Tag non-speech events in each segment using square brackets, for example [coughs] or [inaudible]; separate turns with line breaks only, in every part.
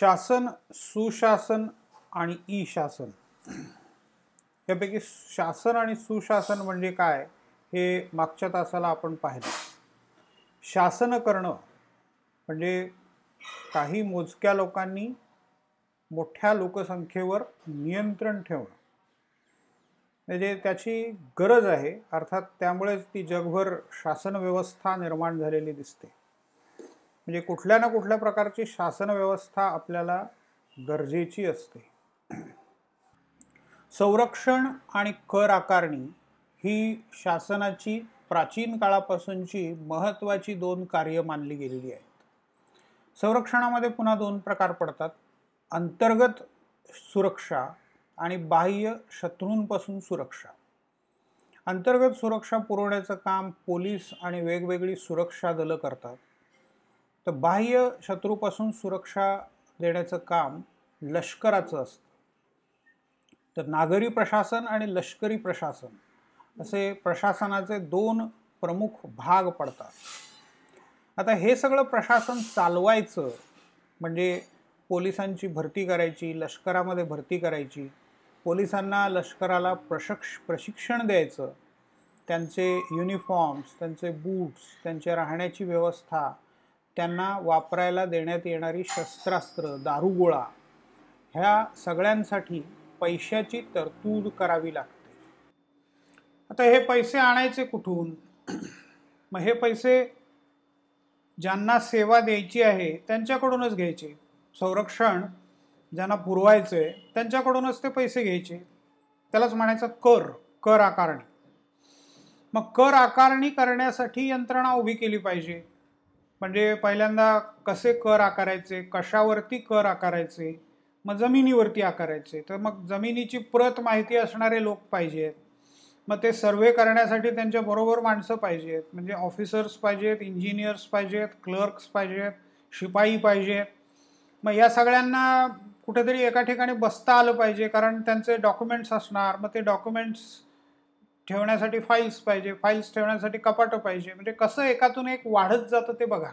शासन सुशासन आणि ई शासन यापैकी शासन आणि सुशासन म्हणजे काय हे मागच्या तासाला आपण पाहिलं. शासन करणं म्हणजे काही मोजक्या लोकांनी मोठ्या लोकसंख्येवर नियंत्रण ठेवणं. म्हणजे त्याची गरज आहे अर्थात त्यामुळेच ती जगभर शासन व्यवस्था निर्माण झालेली दिसते. म्हणजे कुठल्या ना कुठल्या प्रकारची शासन व्यवस्था आपल्याला गरजेची असते. संरक्षण आणि कर आकारणी ही शासनाची प्राचीन काळापासूनची महत्त्वाची दोन कार्य मानली गेलेली आहेत. संरक्षणामध्ये पुन्हा दोन प्रकार पडतात. अंतर्गत सुरक्षा आणि बाह्य शत्रूंपासून सुरक्षा. अंतर्गत सुरक्षा पुरवण्याचं काम पोलीस आणि वेगवेगळी सुरक्षा दलं करतात. तर बाह्य शत्रूपासून सुरक्षा देण्याचं काम लष्कराचं असतं. तर नागरी प्रशासन आणि लष्करी प्रशासन असे प्रशासनाचे दोन प्रमुख भाग पडतात. आता हे सगळं प्रशासन चालवायचं म्हणजे पोलिसांची भरती करायची लष्करामध्ये भरती करायची पोलिसांना लष्कराला प्रशक्ष प्रशिक्षण द्यायचं त्यांचे युनिफॉर्म्स त्यांचे बूट्स त्यांचे राहण्याची व्यवस्था त्यांना वापरायला देण्यात येणारी शस्त्रास्त्र दारुगोळा ह्या सगळ्यांसाठी पैशाची तरतूद करावी लागते. आता हे पैसे आणायचे कुठून? मग हे पैसे ज्यांना सेवा द्यायची आहे त्यांच्याकडूनच घ्यायचे. संरक्षण ज्यांना पुरवायचं आहे त्यांच्याकडूनच ते पैसे घ्यायचे. त्यालाच म्हणायचं कर कर आकारणी. मग कर आकारणी करण्यासाठी यंत्रणा उभी केली पाहिजे. म्हणजे पहिल्यांदा कसे कर आकारायचे कशावरती कर आकारायचे मग जमिनीवरती आकारायचे. तर मग जमिनीची प्रत माहिती असणारे लोक पाहिजेत. मग ते सर्वे करण्यासाठी त्यांच्याबरोबर माणसं पाहिजेत. म्हणजे ऑफिसर्स पाहिजेत इंजिनियर्स पाहिजेत क्लर्क्स पाहिजेत शिपाई पाहिजेत. मग या सगळ्यांना कुठेतरी एका ठिकाणी बसता आलं पाहिजे कारण त्यांचे डॉक्युमेंट्स असणार. मग ते डॉक्युमेंट्स ठेवण्यासाठी फाईल्स पाहिजे फाईल्स ठेवण्यासाठी कपाटं पाहिजे. म्हणजे कसं एकातून एक वाढत जातं ते बघा.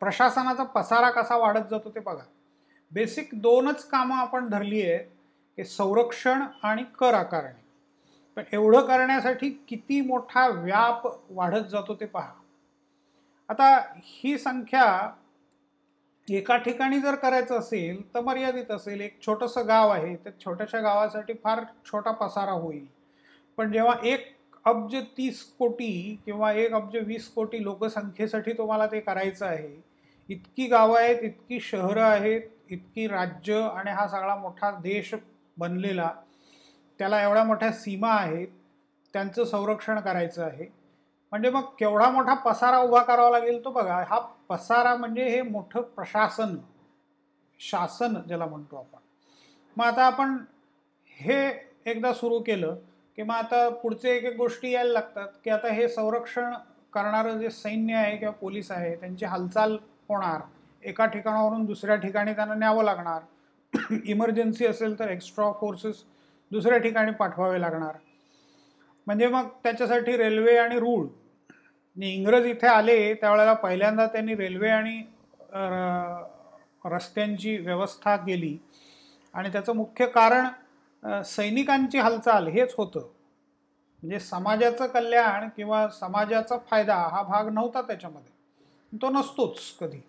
प्रशासनाचा पसारा कसा वाढत जातो ते बघा. बेसिक दोनच कामं आपण धरली आहेत की संरक्षण आणि कर आकारणी. पण एवढं करण्यासाठी किती मोठा व्याप वाढत जातो ते पहा. आता ही संख्या एका ठिकाणी जर करायचं असेल तर मर्यादित असेल. एक छोटंसं गाव आहे त्या छोट्याशा गावासाठी फार छोटा पसारा होईल. पण जेव्हा एक अब्ज तीस कोटी किंवा एक अब्ज वीस कोटी लोकसंख्येसाठी तुम्हाला ते करायचं आहे इतकी गावं आहेत इतकी शहरं आहेत इतकी राज्य आणि हा सगळा मोठा देश बनलेला त्याला एवढ्या मोठ्या सीमा आहेत त्यांचं संरक्षण करायचं आहे. म्हणजे मग केवढा मोठा पसारा उभा करावा लागेल तो बघा हा पसारा म्हणजे हे मोठं प्रशासन शासन ज्याला म्हणतो आपण. मग आता आपण हे एकदा सुरू केलं किंवा आता पुढचे एक एक गोष्टी यायला लागतात की आता हे संरक्षण करणारं जे सैन्य आहे किंवा पोलीस आहे त्यांची हालचाल होणार. एका ठिकाणावरून दुसऱ्या ठिकाणी त्यांना न्यावं लागणार. [clears throat] इमर्जन्सी असेल तर एक्स्ट्रा फोर्सेस दुसऱ्या ठिकाणी पाठवावे लागणार. म्हणजे मग त्याच्यासाठी रेल्वे आणि रूळ. इंग्रज इथे आले त्यावेळेला पहिल्यांदा त्यांनी रेल्वे आणि रस्त्यांची व्यवस्था केली. आणि त्याचं मुख्य कारण सैनिकांची हालचाल हेच होतं. म्हणजे समाजाचं कल्याण किंवा समाजाचा फायदा हा भाग नव्हता त्याच्यामध्ये. तो नसतोच कधी.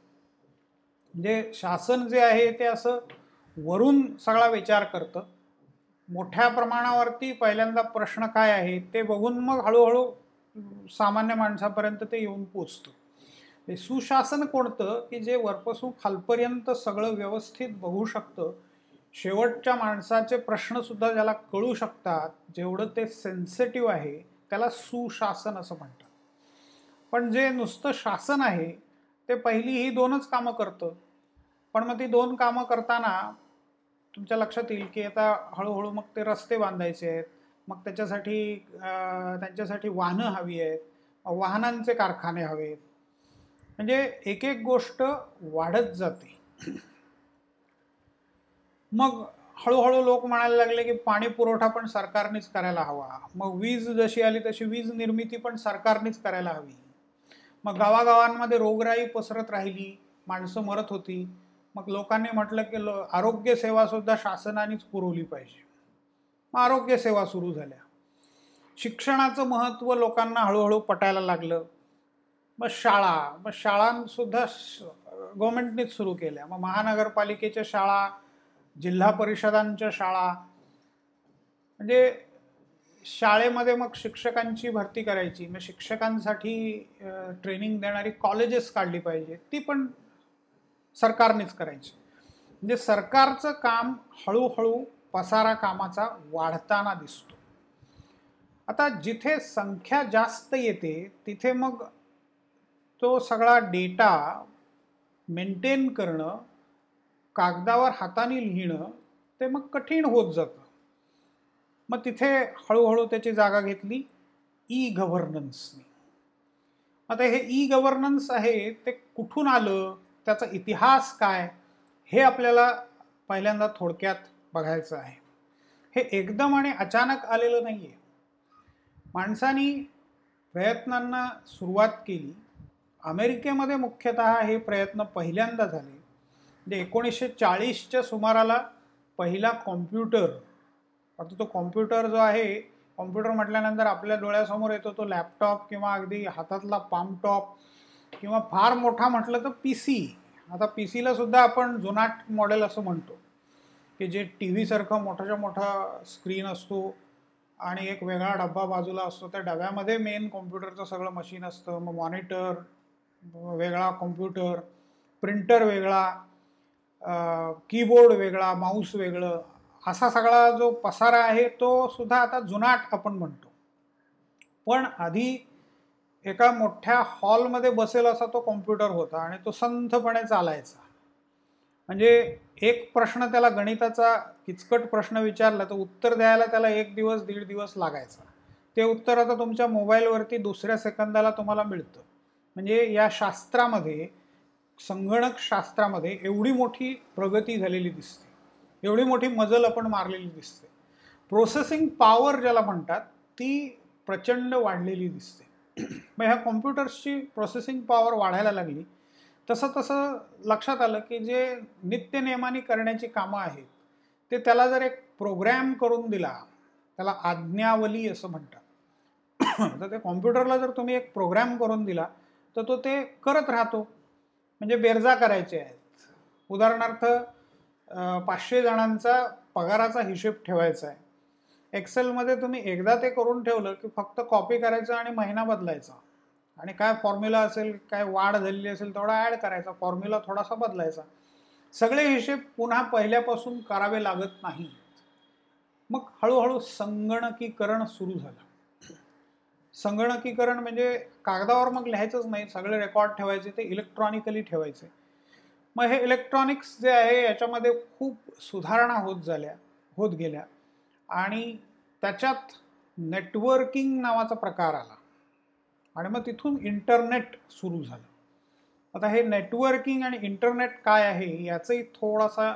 म्हणजे शासन जे आहे ते असं वरून सगळा विचार करतं. मोठ्या प्रमाणावरती पहिल्यांदा प्रश्न काय आहे ते बघून मग हळूहळू सामान्य माणसापर्यंत ते येऊन पोचतं. सुशासन कोणतं की जे वरपासून खालपर्यंत सगळं व्यवस्थित बघू शकतं शेवटच्या माणसाचे प्रश्नसुद्धा ज्याला कळू शकतात जेवढं ते सेन्सिटिव्ह आहे त्याला सुशासन असं म्हणतात. पण जे नुसतं शासन आहे ते पहिली ही दोनच कामं करतं. पण मग ती दोन कामं करताना तुमच्या लक्षात येईल की आता हळूहळू मग ते रस्ते बांधायचे आहेत मग त्याच्यासाठी त्यांच्यासाठी वाहनं हवी आहेत वाहनांचे कारखाने हवेत. म्हणजे एक एक गोष्ट वाढत जाते. मग हळूहळू लोक म्हणायला लागले की पाणी पुरवठा पण सरकारनेच करायला हवा. मग वीज जशी आली तशी वीज निर्मिती पण सरकारनेच करायला हवी. मग गावागावांमध्ये रोगराई पसरत राहिली माणसं मरत होती. मग लोकांनी म्हटलं की लो आरोग्य सेवासुद्धा शासनानेच पुरवली पाहिजे. मग आरोग्य सेवा सुरू झाल्या. शिक्षणाचं महत्त्व लोकांना हळूहळू पटायला लागलं. मग शाळा मग शाळांसुद्धा गव्हर्मेंटनेच सुरू केल्या. मग महानगरपालिकेच्या शाळा जिल्हा परिषदांच्या शाळा. म्हणजे शाळेमध्ये मग शिक्षकांची भरती करायची. मग शिक्षकांसाठी ट्रेनिंग देणारी कॉलेजेस काढली पाहिजे. ती पण सरकारनेच करायची. म्हणजे सरकारचं काम हळूहळू पसारा कामाचा वाढताना दिसतो. आता जिथे संख्या जास्त येते तिथे मग तो सगळा डेटा मेंटेन करणं कागदावर हाताने लिहिणं ते मग कठीण होत जातं. मग तिथे हळूहळू त्याची जागा घेतली ई गव्हर्नन्सने आता हे ई गव्हर्नन्स आहे ते कुठून आलं त्याचा इतिहास काय हे आपल्याला पहिल्यांदा थोडक्यात बघायचं आहे. हे एकदम आणि अचानक आलेलं नाही आहे माणसानी प्रयत्नांना सुरुवात केली. अमेरिकेमध्ये मुख्यतः हे प्रयत्न पहिल्यांदा झाले. म्हणजे एकोणीसशे चाळीसच्या सुमाराला पहिला कॉम्प्युटर आता तो कॉम्प्युटर जो आहे कॉम्प्युटर म्हटल्यानंतर आपल्या डोळ्यासमोर येतो तो लॅपटॉप किंवा अगदी हातातला पामटॉप किंवा फार मोठा म्हटलं तर पी सी. आता पी सीला सुद्धा आपण जुनाट मॉडेल असं म्हणतो की जे टी व्हीसारखं मोठाच्या मोठा स्क्रीन असतो आणि एक वेगळा डब्बा बाजूला असतो. त्या डब्यामध्ये मेन कॉम्प्युटरचं सगळं मशीन असतं मग मॉनिटर वेगळा कॉम्प्युटर प्रिंटर वेगळा कीबोर्ड वेगळा माऊस वेगळं असा सगळा जो पसारा आहे तो सुद्धा आता जुनाट आपण म्हणतो. पण आधी एका मोठ्या हॉलमध्ये बसेल असा तो कॉम्प्युटर होता आणि तो संथपणे चालायचा. म्हणजे एक प्रश्न त्याला गणिताचा किचकट प्रश्न विचारला तर उत्तर द्यायला त्याला एक दिवस दीड दिवस लागायचा. ते उत्तर आता तुमच्या मोबाईलवरती दुसऱ्या सेकंदाला तुम्हाला मिळतं. म्हणजे या शास्त्रामध्ये संगणक शास्त्रामध्ये एवढी मोठी प्रगती झालेली दिसते. एवढी मोठी मजल आपण मारलेली दिसते. प्रोसेसिंग पॉवर ज्याला म्हणतात ती प्रचंड वाढलेली दिसते. [clears throat] मग ह्या कॉम्प्युटर्सची प्रोसेसिंग पॉवर वाढायला लागली तसं तसं लक्षात आलं की जे नित्यनियमाने करण्याची कामं आहेत ते त्याला जर एक प्रोग्रॅम करून दिला त्याला आज्ञावली असं म्हणतात. [clears throat] तर ते कॉम्प्युटरला जर तुम्ही एक प्रोग्रॅम करून दिला तर तो ते करत राहतो. म्हणजे बेरजा करायचे आहेत. उदाहरणार्थ पाचशे जणांचा पगाराचा हिशेब ठेवायचा आहे. एक्सेलमध्ये तुम्ही एकदा ते करून ठेवलं की फक्त कॉपी करायचं आणि महिना बदलायचा. आणि काय फॉर्म्युला असेल काय वाढ झालेली असेल तेवढा ॲड करायचा. फॉर्म्युला थोडासा बदलायचा. सगळे हिशेब पुन्हा पहिल्यापासून करावे लागत नाही मग हळूहळू संगणकीकरण सुरू झालं. संगणकीकरण म्हणजे कागदावर मग लिहायचंच नाही. सगळे रेकॉर्ड ठेवायचे ते इलेक्ट्रॉनिकली ठेवायचे. मग हे इलेक्ट्रॉनिक्स जे आहे याच्यामध्ये खूप सुधारणा होत झाल्या होत गेल्या. आणि त्याच्यात नेटवर्किंग नावाचा प्रकार आला. आणि मग तिथून इंटरनेट सुरू झालं. आता हे नेटवर्किंग आणि इंटरनेट काय आहे याचाही थोडासा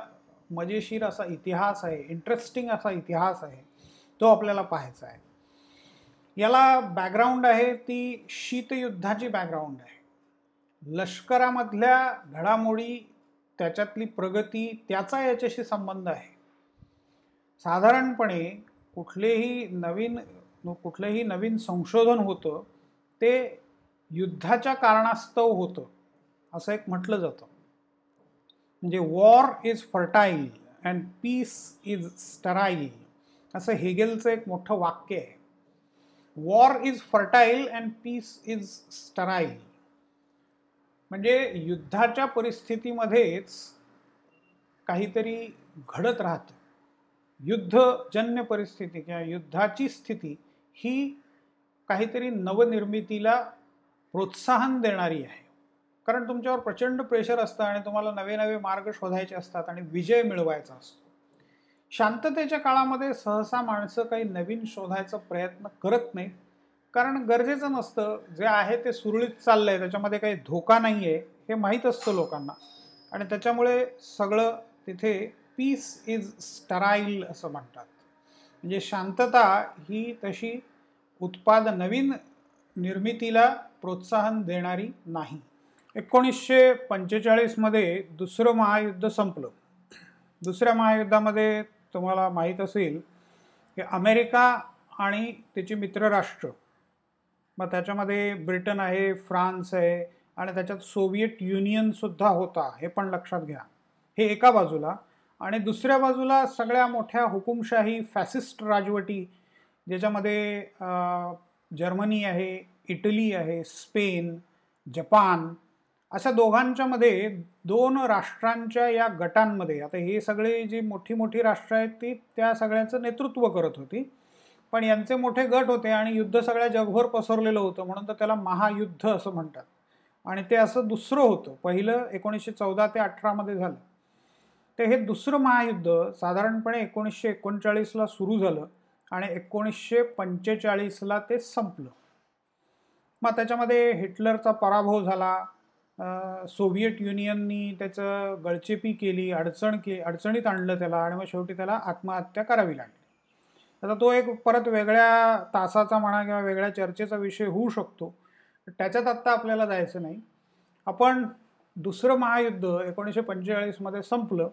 मजेशीर असा इतिहास आहे इंटरेस्टिंग असा इतिहास आहे तो आपल्याला पाहायचा आहे. याला बॅकग्राऊंड आहे ती शीतयुद्धाची बॅकग्राऊंड आहे. लष्करामधल्या घडामोडी त्याच्यातली प्रगती त्याचा याच्याशी संबंध आहे. साधारणपणे कुठलेही नवीन कुठलंही नवीन संशोधन होतं ते युद्धाच्या कारणास्तव होतं असं एक म्हटलं जातं. म्हणजे war is fertile and peace is sterile असं हेगेलचं एक मोठं वाक्य आहे. War is fertile and peace is sterile म्हणजे युद्धाच्या परिस्थितीमध्येच काहीतरी घडत राहतं. युद्धजन्य परिस्थिती किंवा युद्धाची स्थिती ही काहीतरी नवनिर्मितीला प्रोत्साहन देणारी आहे. कारण तुमच्यावर प्रचंड प्रेशर असतं आणि तुम्हाला नवे नवे मार्ग शोधायचे असतात आणि विजय मिळवायचा असतो. शांततेच्या काळामध्ये सहसा माणसं काही नवीन शोधायचा प्रयत्न करत नाहीत. कारण गरजेचं नसतं. जे आहे ते सुरळीत चाललं आहे त्याच्यामध्ये काही धोका नाही आहे हे माहीत असतं लोकांना. आणि त्याच्यामुळे सगळं तिथे पीस इज स्टराईल असं म्हणतात. म्हणजे शांतता ही तशी उत्पाद नवीन निर्मितीला प्रोत्साहन देणारी नाही. एकोणीसशे पंचेचाळीसमध्ये दुसरं महायुद्ध संपलं. दुसऱ्या महायुद्धामध्ये तुम्हाला माहीत असेल की अमेरिका आणि त्याची मित्रराष्ट्र मग त्याच्यामध्ये ब्रिटन आहे फ्रान्स आहे आणि त्याच्यात सोव्हिएट युनियनसुद्धा होता हे पण लक्षात घ्या. हे एका बाजूला आणि दुसऱ्या बाजूला सगळ्या मोठ्या हुकुमशाही फॅसिस्ट राजवटी ज्याच्यामध्ये जर्मनी आहे इटली आहे स्पेन जपान अशा दोघांच्यामध्ये दोन राष्ट्रांच्या या गटांमध्ये आता हे सगळे जी मोठी मोठी राष्ट्र आहेत ती त्या सगळ्यांचं नेतृत्व करत होती. पण यांचे मोठे गट होते आणि युद्ध सगळ्या जगभर पसरलेलं होतं म्हणून तर त्याला महायुद्ध असं म्हणतात. आणि ते असं दुसरं होतं. पहिलं एकोणीसशे चौदा ते अठरामध्ये झालं. तर हे दुसरं महायुद्ध साधारणपणे एकोणीसशे एकोणचाळीसला सुरू झालं आणि एकोणीसशे पंचेचाळीसला ते संपलं. मग त्याच्यामध्ये हिटलरचा पराभव झाला. सोव्हिएट युनियननी त्याचं गळचेपी केली अडचण के अडचणीत आणलं त्याला आणि मग शेवटी त्याला आत्महत्या करावी लागली. आता तो एक परत वेगळ्या तासाचा म्हणा किंवा वेगळ्या चर्चेचा विषय होऊ शकतो. त्याच्यात आत्ता आपल्याला जायचं नाही. आपण दुसरं महायुद्ध एकोणीसशे पंचेचाळीसमध्ये संपलं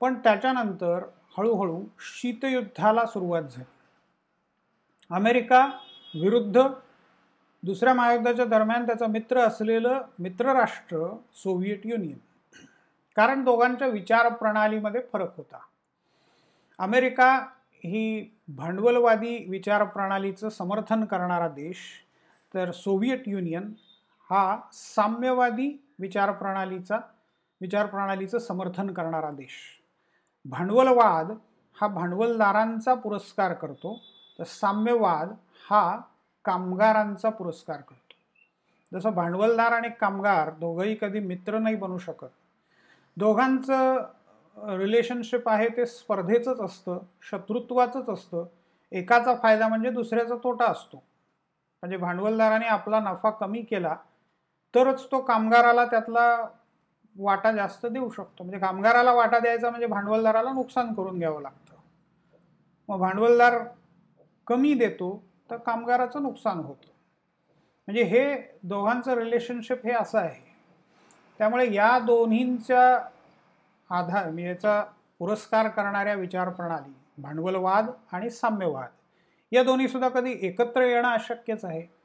पण त्याच्यानंतर हळूहळू शीतयुद्धाला सुरुवात झाली. अमेरिका विरुद्ध दुसऱ्या महायुद्धाच्या दरम्यान त्याचा मित्र असलेलं मित्रराष्ट्र सोव्हिएट युनियन. कारण दोघांच्या विचारप्रणालीमध्ये फरक होता. अमेरिका ही भांडवलवादी विचारप्रणालीचं समर्थन करणारा देश तर सोव्हिएट युनियन हा साम्यवादी विचारप्रणालीचा विचारप्रणालीचं समर्थन करणारा देश. भांडवलवाद हा भांडवलदारांचा पुरस्कार करतो तर साम्यवाद हा कामगारांचा पुरस्कार करतो. जसं भांडवलदार आणि कामगार दोघंही कधी मित्र नाही बनू शकत. दोघांचं रिलेशनशिप आहे ते स्पर्धेचंच असतं शत्रुत्वाचंच असतं. एकाचा फायदा म्हणजे दुसऱ्याचा तोटा असतो. म्हणजे भांडवलदाराने आपला नफा कमी केला तरच तो कामगाराला त्यातला वाटा जास्त देऊ शकतो. म्हणजे कामगाराला वाटा द्यायचा म्हणजे भांडवलदाराला नुकसान करून घ्यावं लागतं. मग भांडवलदार कमी देतो तर कामगाराचं नुकसान होतं. म्हणजे हे दोघांचं रिलेशनशिप हे असं आहे. त्यामुळे या दोन्हींच्या आधार मी याचा पुरस्कार करणाऱ्या विचारप्रणाली भांडवलवाद आणि साम्यवाद या दोन्हीसुद्धा कधी एकत्र येणं अशक्यच आहे.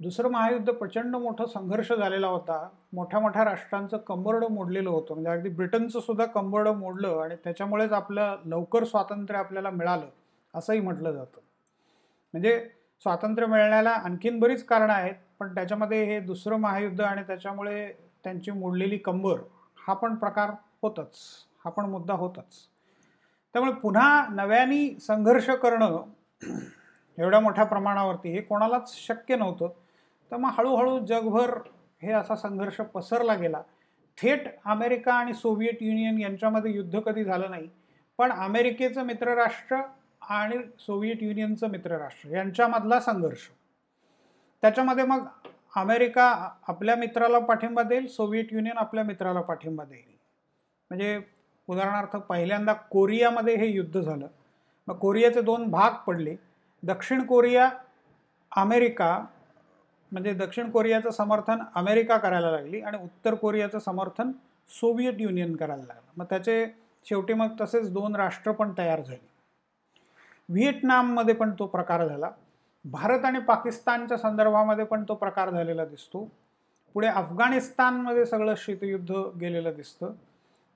दुसरं महायुद्ध प्रचंड मोठं संघर्ष झालेला होता. मोठ्या मोठ्या राष्ट्रांचं कंबरडं मोडलेलं होतं. म्हणजे अगदी ब्रिटनचं सुद्धा कंबरडं मोडलं आणि त्याच्यामुळेच आपलं लवकर स्वातंत्र्य आपल्याला मिळालं असंही म्हटलं जातं. म्हणजे स्वातंत्र्य मिळण्याला आणखीन बरीच कारणं आहेत पण त्याच्यामध्ये हे दुसरं महायुद्ध आणि त्याच्यामुळे त्यांची मोडलेली कंबर हा पण प्रकार होतच हा पण मुद्दा होतच. त्यामुळे पुन्हा नव्याने संघर्ष करणं [clears throat] एवढ्या मोठ्या प्रमाणावरती हे कोणालाच शक्य नव्हतं. तर मग हळूहळू जगभर हे असा संघर्ष पसरला गेला. थेट अमेरिका आणि सोव्हिएट युनियन यांच्यामध्ये युद्ध कधी झालं नाही पण अमेरिकेचं मित्रराष्ट्र आणि सोव्हिएट युनियनचं मित्रराष्ट्र यांच्यामधला संघर्ष. त्याच्यामध्ये मग अमेरिका आपल्या मित्राला पाठिंबा देईल सोव्हिएट युनियन आपल्या मित्राला पाठिंबा देईल. म्हणजे उदाहरणार्थ पहिल्यांदा कोरियामध्ये हे युद्ध झालं. मग कोरियाचे दोन भाग पडले. दक्षिण कोरिया अमेरिका म्हणजे दक्षिण कोरियाचं समर्थन अमेरिका करायला लागली आणि उत्तर कोरियाचं समर्थन सोव्हिएट युनियन करायला लागलं. मग त्याचे शेवटी मग तसेच दोन राष्ट्र पण तयार झाली. व्हिएटनाममध्ये पण तो प्रकार झाला. भारत आणि पाकिस्तानच्या संदर्भामध्ये पण तो प्रकार झालेला दिसतो. पुढे अफगाणिस्तानमध्ये सगळं शीतयुद्ध गेलेलं दिसतं.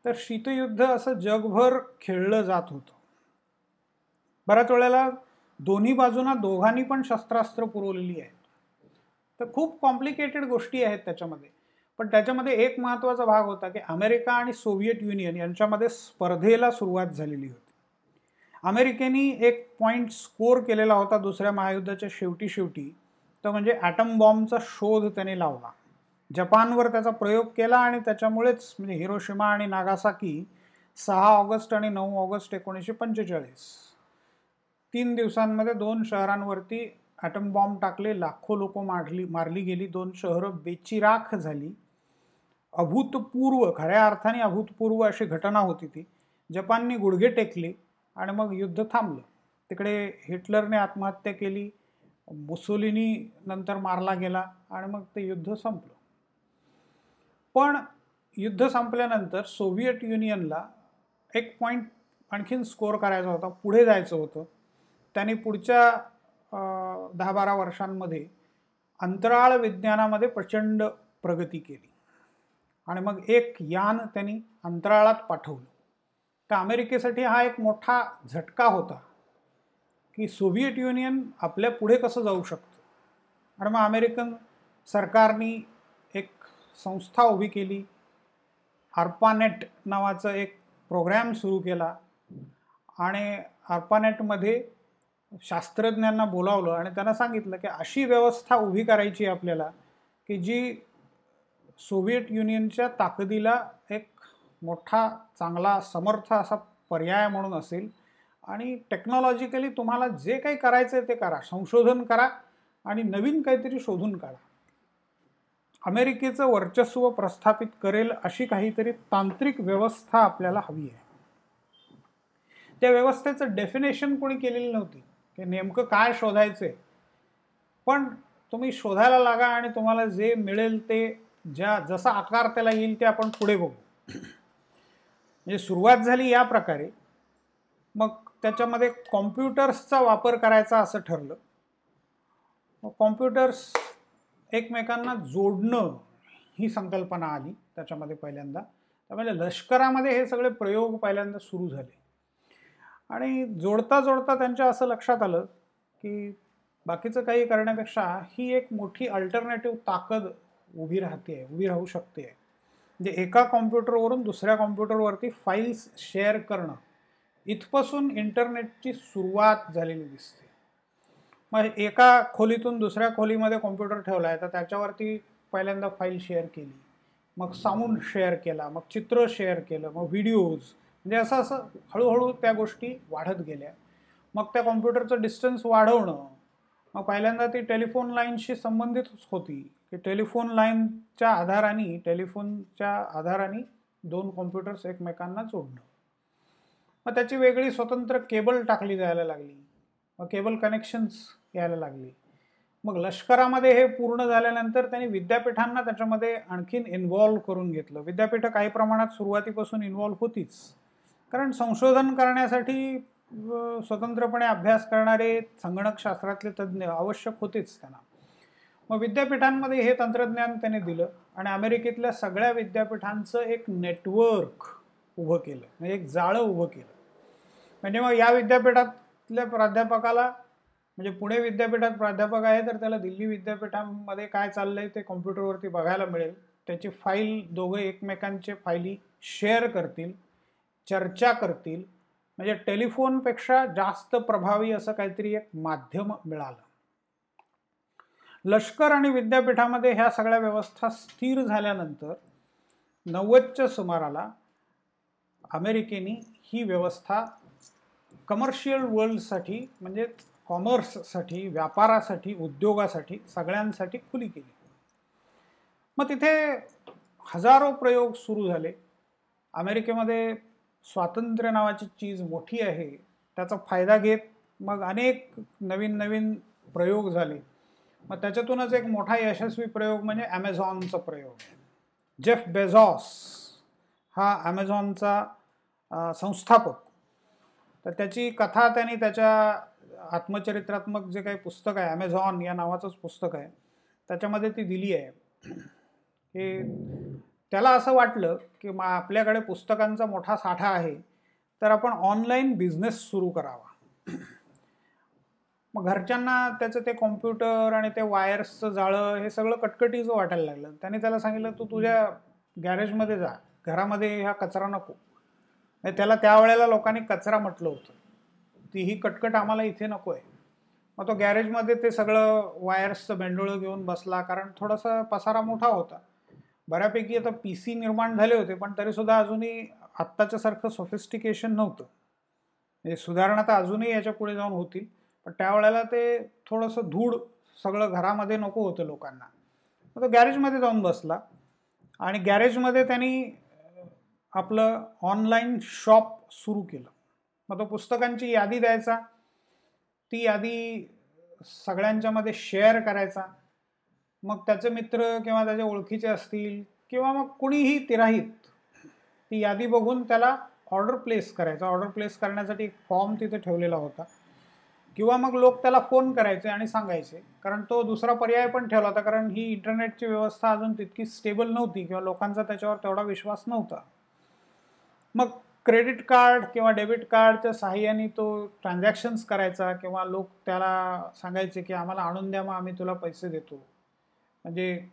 तर शीतयुद्ध असं जगभर खेळलं जात होतं. बऱ्याच वेळेला दोन्ही बाजूंना दोघांनी पण शस्त्रास्त्र पुरवलेली आहेत. तर खूप कॉम्प्लिकेटेड गोष्टी आहेत त्याच्यामध्ये. पण त्याच्यामध्ये एक महत्त्वाचा भाग होता की अमेरिका आणि सोव्हिएट युनियन यांच्यामध्ये स्पर्धेला सुरुवात झालेली होती. अमेरिकेने एक पॉईंट स्कोर केलेला होता दुसऱ्या महायुद्धाच्या शेवटी शेवटी. तर म्हणजे ॲटम बॉम्बचा शोध त्याने लावला. जपानवर त्याचा प्रयोग केला आणि त्याच्यामुळेच म्हणजे हिरोशिमा आणि नागासाकी सहा ऑगस्ट आणि नऊ ऑगस्ट एकोणीसशे पंचेचाळीस. तीन दिवसांमध्ये दोन शहरांवरती ॲटम बॉम्ब टाकले लाखो लोक मारली मारली गेली दोन शहरं बेचिराख झाली. अभूतपूर्व खऱ्या अर्थाने अभूतपूर्व अशी घटना होती ती. जपाननी गुडघे टेकले. आणि मग युद्ध थांबलं. तिकडे हिटलरने आत्महत्या केली मुसोलिनी नंतर मारला गेला आणि मग ते युद्ध संपलं. पण युद्ध संपल्यानंतर सोव्हिएट युनियनला एक पॉईंट आणखीन स्कोअर करायचा होता पुढे जायचं होतं. त्यांनी पुढच्या दहा बारा वर्षांमध्ये अंतराळ विज्ञानामध्ये प्रचंड प्रगती केली. आणि मग एक यान त्यांनी अंतराळात पाठवलं. तर अमेरिकेसाठी हा एक मोठा झटका होता की सोव्हिएट युनियन आपल्या पुढे कसं जाऊ शकतं. आणि मग अमेरिकन सरकारनी एक संस्था उभी केली. आर्पानेट नावाचं एक प्रोग्रॅम सुरू केला. आणि आर्पानेटमध्ये शास्त्रज्ञांना बोलावलं आणि त्यांना सांगितलं की अशी व्यवस्था उभी करायची आपल्याला की जी सोव्हिएट युनियनच्या ताकदीला एक मोठा चांगला समर्थ असा पर्याय म्हणून असेल. आणि टेक्नॉलॉजिकली तुम्हाला जे काही करायचं आहे ते करा. संशोधन करा आणि नवीन काहीतरी शोधून काढा. अमेरिकेचं वर्चस्व प्रस्थापित करेल अशी काहीतरी तांत्रिक व्यवस्था आपल्याला हवी आहे. त्या व्यवस्थेचं डेफिनेशन कोणी केलेली नव्हती. की नेमकं काय शोधायचं आहे पण तुम्ही शोधायला लागा आणि तुम्हाला जे मिळेल ते ज्या जसा आकार त्याला येईल ते आपण पुढे बघू. म्हणजे सुरुवात झाली या प्रकारे मग त्याच्यामध्ये कॉम्प्युटर्सचा वापर करायचा असं ठरलं. मग कॉम्प्युटर्स एकमेकांना जोडणं ही संकल्पना आली त्याच्यामध्ये पहिल्यांदा. त्यामुळे लष्करामध्ये हे सगळे प्रयोग पहिल्यांदा सुरू झाले. आणि जोडता जोडता त्यांच्या असं लक्षात आलं की बाकीचं काही करण्यापेक्षा ही एक मोठी अल्टरनेटिव्ह ताकद उभी राहते आहे उभी राहू शकते आहे म्हणजे एका कॉम्प्युटरवरून दुसऱ्या कॉम्प्युटरवरती फाईल्स शेअर करणं इथपासून इंटरनेटची सुरुवात झालेली दिसते. मग एका खोलीतून दुसऱ्या खोलीमध्ये कॉम्प्युटर ठेवला आहे तर त्याच्यावरती पहिल्यांदा फाईल शेअर केली मग साऊंड शेअर केला मग चित्र शेअर केलं मग व्हिडिओज म्हणजे असं असं हळूहळू त्या गोष्टी वाढत गेल्या. मग त्या कॉम्प्युटरचं डिस्टन्स वाढवणं मग पहिल्यांदा ती टेलिफोन लाईनशी संबंधितच होती. की टेलिफोन लाईनच्या आधाराने टेलिफोनच्या आधाराने दोन कॉम्प्युटर्स एकमेकांना जोडणं. मग त्याची वेगळी स्वतंत्र केबल टाकली जायला लागली. मग केबल कनेक्शन्स यायला लागली. मग लष्करामध्ये हे पूर्ण झाल्यानंतर त्यांनी विद्यापीठांना त्याच्यामध्ये आणखीन इन्व्हॉल्व्ह करून घेतलं. विद्यापीठं काही प्रमाणात सुरुवातीपासून इन्व्हॉल्व्ह होतीच. कारण संशोधन करण्यासाठी स्वतंत्रपणे अभ्यास करणारे संगणकशास्त्रातले तज्ज्ञ आवश्यक होतेच त्यांना. मग विद्यापीठांमध्ये हे तंत्रज्ञान त्याने दिलं आणि अमेरिकेतल्या सगळ्या विद्यापीठांचं एक नेटवर्क उभं केलं म्हणजे एक जाळं उभं केलं. म्हणजे मग या विद्यापीठातल्या प्राध्यापकाला म्हणजे पुणे विद्यापीठात प्राध्यापक आहे तर त्याला दिल्ली विद्यापीठामध्ये काय चाललंय ते कॉम्प्युटरवरती बघायला मिळेल. त्याची फाईल दोघं एकमेकांचे फाईली शेअर करतील चर्चा करतील. म्हणजे टेलिफोनपेक्षा जास्त प्रभावी असं काहीतरी एक माध्यम मिळालं. लष्कर आणि विद्यापीठामध्ये ह्या सगळ्या व्यवस्था स्थिर झाल्यानंतर नव्वदच्या सुमाराला अमेरिकेने ही व्यवस्था कमर्शियल वर्ल्डसाठी म्हणजे कॉमर्ससाठी व्यापारासाठी उद्योगासाठी सगळ्यांसाठी खुली केली. मग तिथे हजारो प्रयोग सुरू झाले. अमेरिकेमध्ये स्वातंत्र्य नावाची चीज मोठी आहे त्याचा फायदा घेत मग अनेक नवीन नवीन प्रयोग झाले. मग त्याच्यातूनच एक मोठा यशस्वी प्रयोग म्हणजे ॲमेझॉनचा प्रयोग. जेफ बेझॉस हा ॲमेझॉनचा संस्थापक. तर त्याची कथा त्यांनी त्याच्या आत्मचरित्रात्मक जे काही पुस्तक आहे ॲमेझॉन या नावाचंच पुस्तक आहे त्याच्यामध्ये ती दिली आहे. की त्याला असं वाटलं की मा आपल्याकडे पुस्तकांचा मोठा साठा आहे तर आपण ऑनलाईन बिझनेस सुरू करावा. मग घरच्यांना त्याचं ते कॉम्प्युटर आणि ते वायर्सचं जाळं हे सगळं कटकटीचं वाटायला लागलं. त्याने त्याला सांगितलं तू तुझ्या गॅरेजमध्ये जा. घरामध्ये ह्या कचरा नको. म्हणजे त्याला त्यावेळेला लोकांनी कचरा म्हटलं होतं. ती ही कटकट आम्हाला इथे नको आहे मग तो गॅरेजमध्ये ते सगळं वायर्सचं बेंडोळं घेऊन बसला कारण थोडासा पसारा मोठा होता. बऱ्यापैकी आता पी सी निर्माण झाले होते पण तरीसुद्धा अजूनही आत्ताच्यासारखं सोफिस्टिकेशन नव्हतं. म्हणजे सुधारणा तर अजूनही याच्यापुढे जाऊन होतील. पण त्यावेळेला ते थोडंसं धूळ सगळं घरामध्ये नको होतं लोकांना. मग तो गॅरेजमध्ये जाऊन बसला आणि गॅरेजमध्ये त्यांनी आपलं ऑनलाईन शॉप सुरू केलं. मग तो पुस्तकांची यादी द्यायचा. ती यादी सगळ्यांच्यामध्ये शेअर करायचा. मग त्याचे मित्र किंवा त्याचे ओळखीचे असतील किंवा मग कुणीही तिराहीत ती यादी बघून त्याला ऑर्डर प्लेस करायचा. ऑर्डर प्लेस करण्यासाठी एक फॉर्म तिथे ठेवलेला होता. किंवा मग लोक त्याला फोन करायचे आणि सांगायचे. कारण तो दुसरा पर्याय पण ठेवला होता कारण ही इंटरनेटची व्यवस्था अजून तितकी स्टेबल नव्हती किंवा लोकांचा त्याच्यावर तेवढा विश्वास नव्हता. मग क्रेडिट कार्ड किंवा डेबिट कार्डच्या साहाय्याने तो ट्रान्झॅक्शन्स करायचा किंवा लोक त्याला सांगायचे की आम्हाला आणून द्या मग आम्ही तुला पैसे देतो. म्हणजे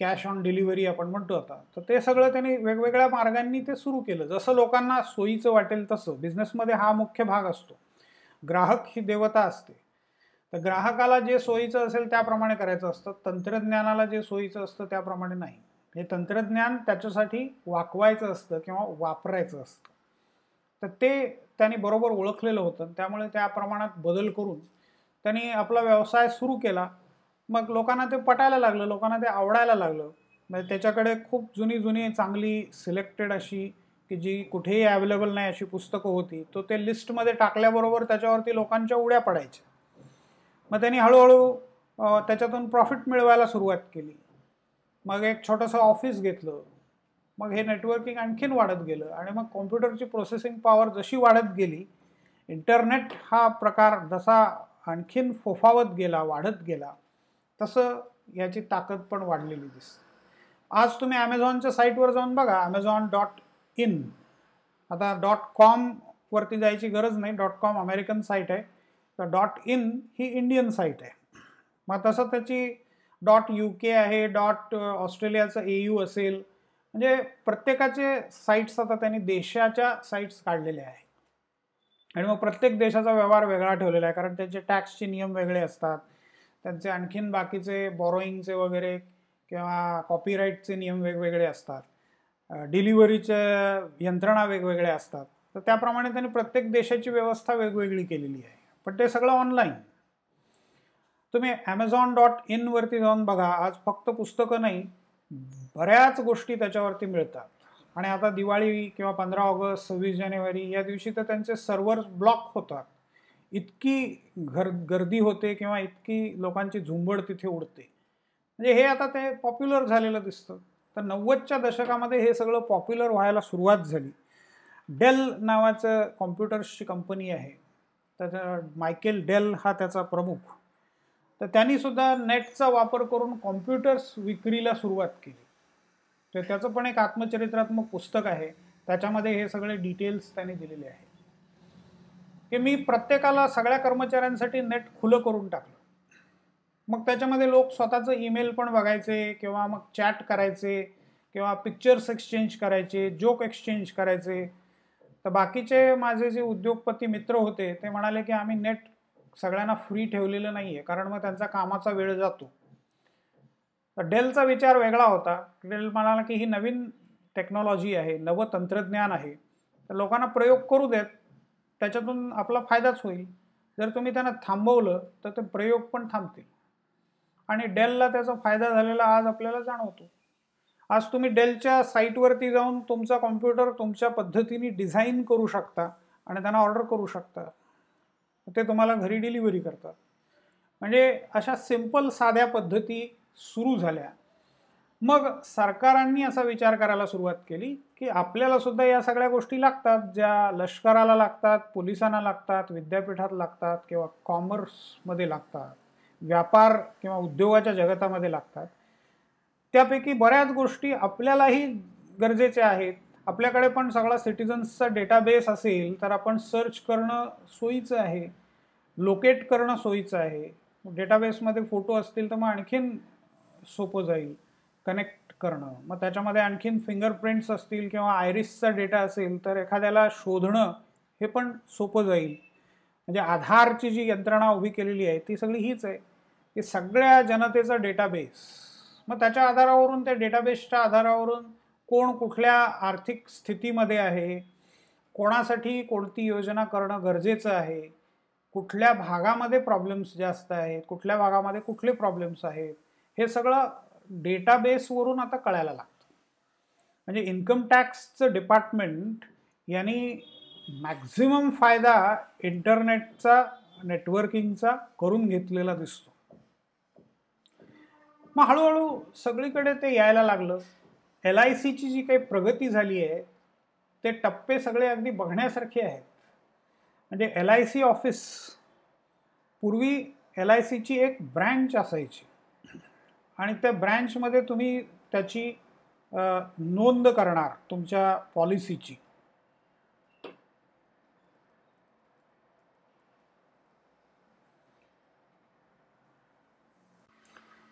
कॅश ऑन डिलिव्हरी आपण म्हणतो आता. तर ते सगळं त्यांनी वेगवेगळ्या मार्गांनी ते सुरू केलं. जसं लोकांना सोयीचं वाटेल तसं. बिझनेसमध्ये हा मुख्य भाग असतो. ग्राहक ही देवता असते. तर ग्राहकाला जे सोयीचं असेल त्याप्रमाणे करायचं असतं. तंत्रज्ञानाला जे सोयीचं असतं त्याप्रमाणे नाही. हे तंत्रज्ञान त्याच्यासाठी वाकवायचं असतं किंवा वापरायचं असतं. तर ते त्यांनी बरोबर ओळखलेलं होतं. त्यामुळे त्या प्रमाणात बदल करून त्यांनी आपला व्यवसाय सुरू केला. मग लोकांना ते पटायला लागलं लोकांना ते आवडायला लागलं. म्हणजे त्याच्याकडे खूप जुनी जुनी चांगली सिलेक्टेड अशी की जी कुठेही अवेलेबल नाही अशी पुस्तकं होती तो ते लिस्टमध्ये टाकल्याबरोबर त्याच्यावरती लोकांच्या उड्या पडायच्या. मग त्यांनी हळूहळू त्याच्यातून प्रॉफिट मिळवायला सुरुवात केली. मग एक छोटंसं ऑफिस घेतलं. मग हे नेटवर्किंग आणखीन वाढत गेलं आणि मग कॉम्प्युटरची प्रोसेसिंग पॉवर जशी वाढत गेली इंटरनेट हा प्रकार जसा आणखीन फोफावत गेला वाढत गेला तसं याची ताकद पण वाढलेली दिसते. आज तुम्ही ॲमेझॉनच्या साईटवर जाऊन बघा ॲमेझॉन डॉट इन. आता डॉट कॉमवरती जायची गरज नाही. डॉट कॉम अमेरिकन साईट आहे. तर डॉट इन ही इंडियन साईट आहे. मग तसं त्याची डॉट यू के आहे डॉट ऑस्ट्रेलियाचं ए यू असेल. म्हणजे प्रत्येकाचे साईट्स आता त्यांनी देशाच्या साईट्स काढलेल्या आहे. आणि मग प्रत्येक देशाचा व्यवहार वेगळा ठेवलेला आहे. कारण त्याचे टॅक्सचे नियम वेगळे असतात. त्यांचे आणखीन बाकीचे बॉरोईंगचे वगैरे किंवा कॉपीराईटचे नियम वेगवेगळे असतात. डिलिव्हरीच्या यंत्रणा वेगवेगळ्या असतात. तर त्याप्रमाणे त्यांनी प्रत्येक देशाची व्यवस्था वेगवेगळी केलेली आहे. पण ते सगळं ऑनलाईन तुम्ही ॲमेझॉन डॉट इनवरती जाऊन बघा. आज फक्त पुस्तकं नाही बऱ्याच गोष्टी त्याच्यावरती मिळतात. आणि आता दिवाळी किंवा पंधरा ऑगस्ट सव्वीस जानेवारी या दिवशी तर त्यांचे सर्व्हर ब्लॉक होतात. इतकी घर गर्दी होते किंवा इतकी लोकांची झुंबड तिथे उडते. म्हणजे हे आता ते पॉप्युलर झालेलं दिसतं. तर नव्वदच्या दशकामध्ये हे सगळं पॉप्युलर व्हायला सुरुवात झाली. डेल नावाचं कॉम्प्युटर्सची कंपनी आहे. त्याचा मायकेल डेल हा त्याचा प्रमुख. तर त्यांनीसुद्धा नेटचा वापर करून कॉम्प्युटर्स विक्रीला सुरुवात केली. तर त्याचं पण एक आत्मचरित्रात्मक पुस्तक आहे. त्याच्यामध्ये हे सगळे डिटेल्स त्यांनी दिलेले आहेत. की मी प्रत्येकाला सगळ्या कर्मचाऱ्यांसाठी नेट खुलं करून टाकलं. मग त्याच्यामध्ये लोक स्वतःचं ईमेल पण बघायचे किंवा मग चॅट करायचे किंवा पिक्चर्स एक्सचेंज करायचे जोक एक्सचेंज करायचे. तर बाकीचे माझे जे उद्योगपती मित्र होते ते म्हणाले की आम्ही नेट सगळ्यांना फ्री ठेवलेलं नाही आहे कारण मग त्यांचा कामाचा वेळ जातो. तर डेलचा विचार वेगळा होता. डेल म्हणाला की ही नवीन टेक्नॉलॉजी आहे नवं तंत्रज्ञान आहे. तर लोकांना प्रयोग करू देत त्याच्यातून आपला फायदाच होईल. जर तुम्ही त्यांना थांबवलं तर ते प्रयोग पण थांबतील. आणि डेलला त्याचा फायदा झालेला आज आपल्याला जाणवतो. आज तुम्ही डेलच्या साईटवरती जाऊन तुमचा कॉम्प्युटर तुमच्या पद्धतीने डिझाईन करू शकता आणि त्यांना ऑर्डर करू शकता. ते तुम्हाला घरी डिलिव्हरी करतात. म्हणजे अशा सिंपल साध्या पद्धती सुरू झाल्या. मग सरकारांनी असा विचार करायला सुरुवात केली की आपल्याला सुद्धा या सगळ्या गोष्टी लागतात ज्या लष्कराला लागतात पोलिसांना लागतात विद्यापीठात लागतात किंवा कॉमर्समध्ये लागतात. व्यापार किंवा उद्योगाच्या जगतामध्ये लागतात. त्यापैकी बऱ्याच गोष्टी आपल्यालाही गरजेच्या आहेत. आपल्याकडे पण सगळा सिटिझन्सचा डेटाबेस असेल तर आपण सर्च करणं सोयीचं आहे. लोकेट करणं सोयीचं आहे. डेटाबेसमध्ये फोटो असतील तर मग आणखीन सोपं जाईल. कनेक्ट करणं. मग त्याच्यामध्ये आणखीन फिंगरप्रिंट्स असतील किंवा आयरिसचा डेटा असेल तर एखाद्याला शोधणं हे पण सोपं जाईल. म्हणजे आधारची जी यंत्रणा उभी केलेली आहे ती सगळी हीच आहे. की सगळ्या जनतेचा डेटाबेस मग त्याच्या आधारावरून त्या डेटाबेसच्या आधारावरून कोण कुठल्या आर्थिक स्थितीमध्ये आहे कोणासाठी कोणती योजना करणं गरजेचं आहे कुठल्या भागामध्ये प्रॉब्लेम्स जास्त आहेत कुठल्या भागामध्ये कुठले प्रॉब्लेम्स आहेत हे सगळं डेटाबेसवरून आता कळायला लागतं. म्हणजे इन्कम टॅक्सचं डिपार्टमेंट यांनी मॅक्झिमम फायदा इंटरनेटचा नेटवर्किंगचा करून घेतलेला दिसतो. मग हळूहळू सगळीकडे ते यायला लागलं. एल आय सीची जी काही प्रगती झाली आहे ते टप्पे सगळे अगदी बघण्यासारखे आहेत. म्हणजे एल आय सी ऑफिस पूर्वी एल आय सीची एक ब्रँच असायची. आणि त्या ब्रँचमध्ये तुम्ही त्याची नोंद करणार तुमच्या पॉलिसीची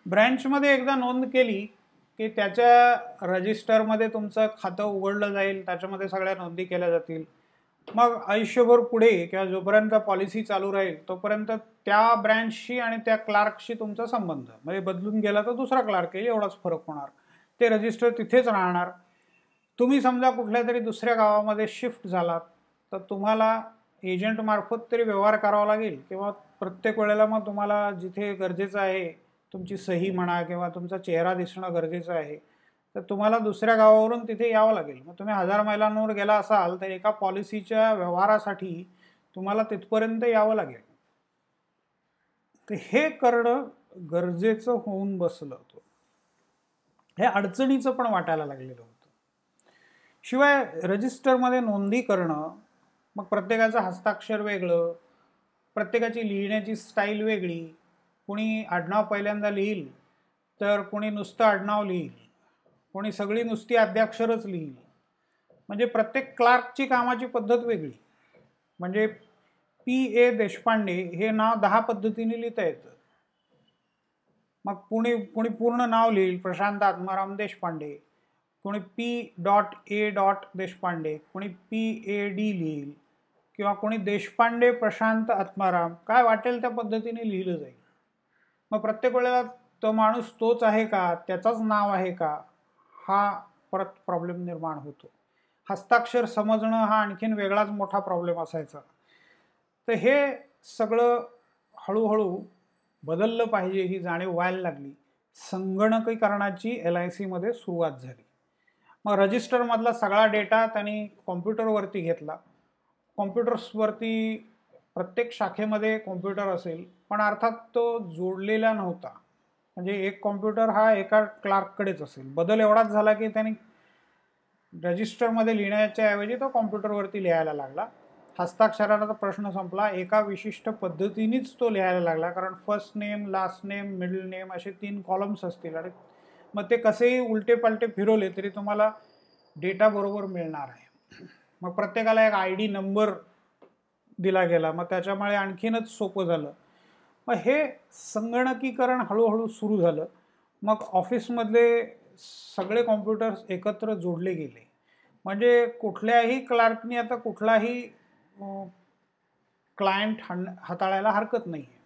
ब्रँचमध्ये एकदा नोंद केली की त्याच्या रजिस्टरमध्ये तुमचं खातं उघडलं जाईल त्याच्यामध्ये सगळ्या नोंदी केल्या जातील. मग आयुष्यभर पुढे किंवा जोपर्यंत पॉलिसी चालू राहील तोपर्यंत त्या ब्रँचशी आणि त्या क्लार्कशी तुमचा संबंध. म्हणजे बदलून गेला तर दुसरा क्लार्क येईल एवढाच फरक होणार. ते रजिस्टर तिथेच राहणार. तुम्ही समजा कुठल्या तरी दुसऱ्या गावामध्ये शिफ्ट झालात तर तुम्हाला एजंटमार्फत तरी व्यवहार करावा लागेल किंवा प्रत्येक वेळेला मग तुम्हाला जिथे गरजेचं आहे तुमची सही म्हणा किंवा तुमचा चेहरा दिसणं गरजेचं आहे तर तुम्हाला दुसऱ्या गावावरून तिथे यावं लागेल. मग तुम्ही हजार मैलांवर गेला असाल तर एका पॉलिसीच्या व्यवहारासाठी तुम्हाला तिथपर्यंत यावं लागेल. तर हे करणं गरजेचं होऊन बसलं होतं. हे अडचणीचं पण वाटायला लागलेलं होतं. शिवाय रजिस्टरमध्ये नोंदी करणं मग प्रत्येकाचं हस्ताक्षर वेगळं प्रत्येकाची लिहिण्याची स्टाईल वेगळी कुणी आडनाव पहिल्यांदा लिहील तर कुणी नुसतं आडनाव लिहील कोणी सगळी नुसती अद्याक्षरच लिहील. म्हणजे प्रत्येक क्लार्कची कामाची पद्धत वेगळी. म्हणजे पी. ए. देशपांडे हे नाव दहा पद्धतीने लिहिता येतं. मग कुणी कुणी पूर्ण नाव लिहील प्रशांत आत्माराम देशपांडे कोणी P. Dot A. Dot Deshpande कोणी पी. ए. डी. लिहील किंवा कोणी देशपांडे प्रशांत आत्माराम काय वाटेल त्या पद्धतीने लिहिलं जाईल. मग प्रत्येक वेळेला तो माणूस तोच आहे का? त्याचाच नाव आहे का? हा परत प्रॉब्लेम निर्माण होतो. हस्ताक्षर समजणं हा आणखीन वेगळाच मोठा प्रॉब्लेम असायचा. तर हे सगळं हळूहळू बदललं पाहिजे ही जाणीव व्हायला लागली. संगणकीकरणाची एल आय सीमध्ये सुरुवात झाली. मग रजिस्टरमधला सगळा डेटा त्यांनी कॉम्प्युटरवरती घेतला. कॉम्प्युटर्सवरती प्रत्येक शाखेमध्ये कॉम्प्युटर असेल पण अर्थात तो जोडलेला नव्हता. म्हणजे एक कॉम्प्युटर हा एका क्लार्ककडेच असेल. बदल एवढाच झाला की त्यांनी रजिस्टरमध्ये लिहिण्याच्या ऐवजी तो कॉम्प्युटरवरती लिहायला लागला. हस्ताक्षराचा प्रश्न संपला. एका विशिष्ट पद्धतीनेच तो लिहायला लागला. कारण first name last name middle name असे तीन कॉलम्स असतील. आणि मग ते कसेही उलटे पालटे फिरवले तरी तुम्हाला डेटा बरोबर मिळणार आहे. मग प्रत्येकाला एक आय डी नंबर दिला गेला. मग त्याच्यामुळे आणखीनच सोपं झालं. मग हे संगणकीकरण हळूहळू सुरू झालं. मग ऑफिसमधले सगळे कॉम्प्युटर्स एकत्र जोडले गेले. म्हणजे कुठल्याही क्लार्कनी आता कुठलाही क्लायंट हाताळायला हरकत नाही आहे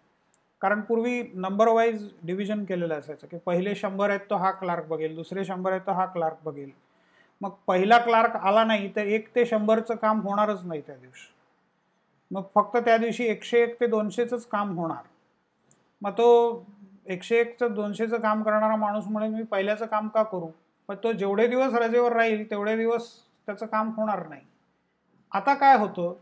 कारण पूर्वी नंबर वाईज डिव्हिजन केलेलं असायचं की पहिले शंभर आहेत तो हा क्लार्क बघेल दुसरे शंभर आहेत तो हा क्लार्क बघेल. मग पहिला क्लार्क आला नाही तर एक ते शंभरचं काम होणारच नाही त्या दिवशी. मग फक्त त्या दिवशी एकशे एक ते दोनशेचंच काम होणार. मग तो एकशे एकचं दोनशेचं काम करणारा माणूस म्हणून मी पहिल्याचं काम का करू? पण तो जेवढे दिवस रजेवर राहील तेवढे दिवस त्याचं काम होणार नाही. आता काय होतं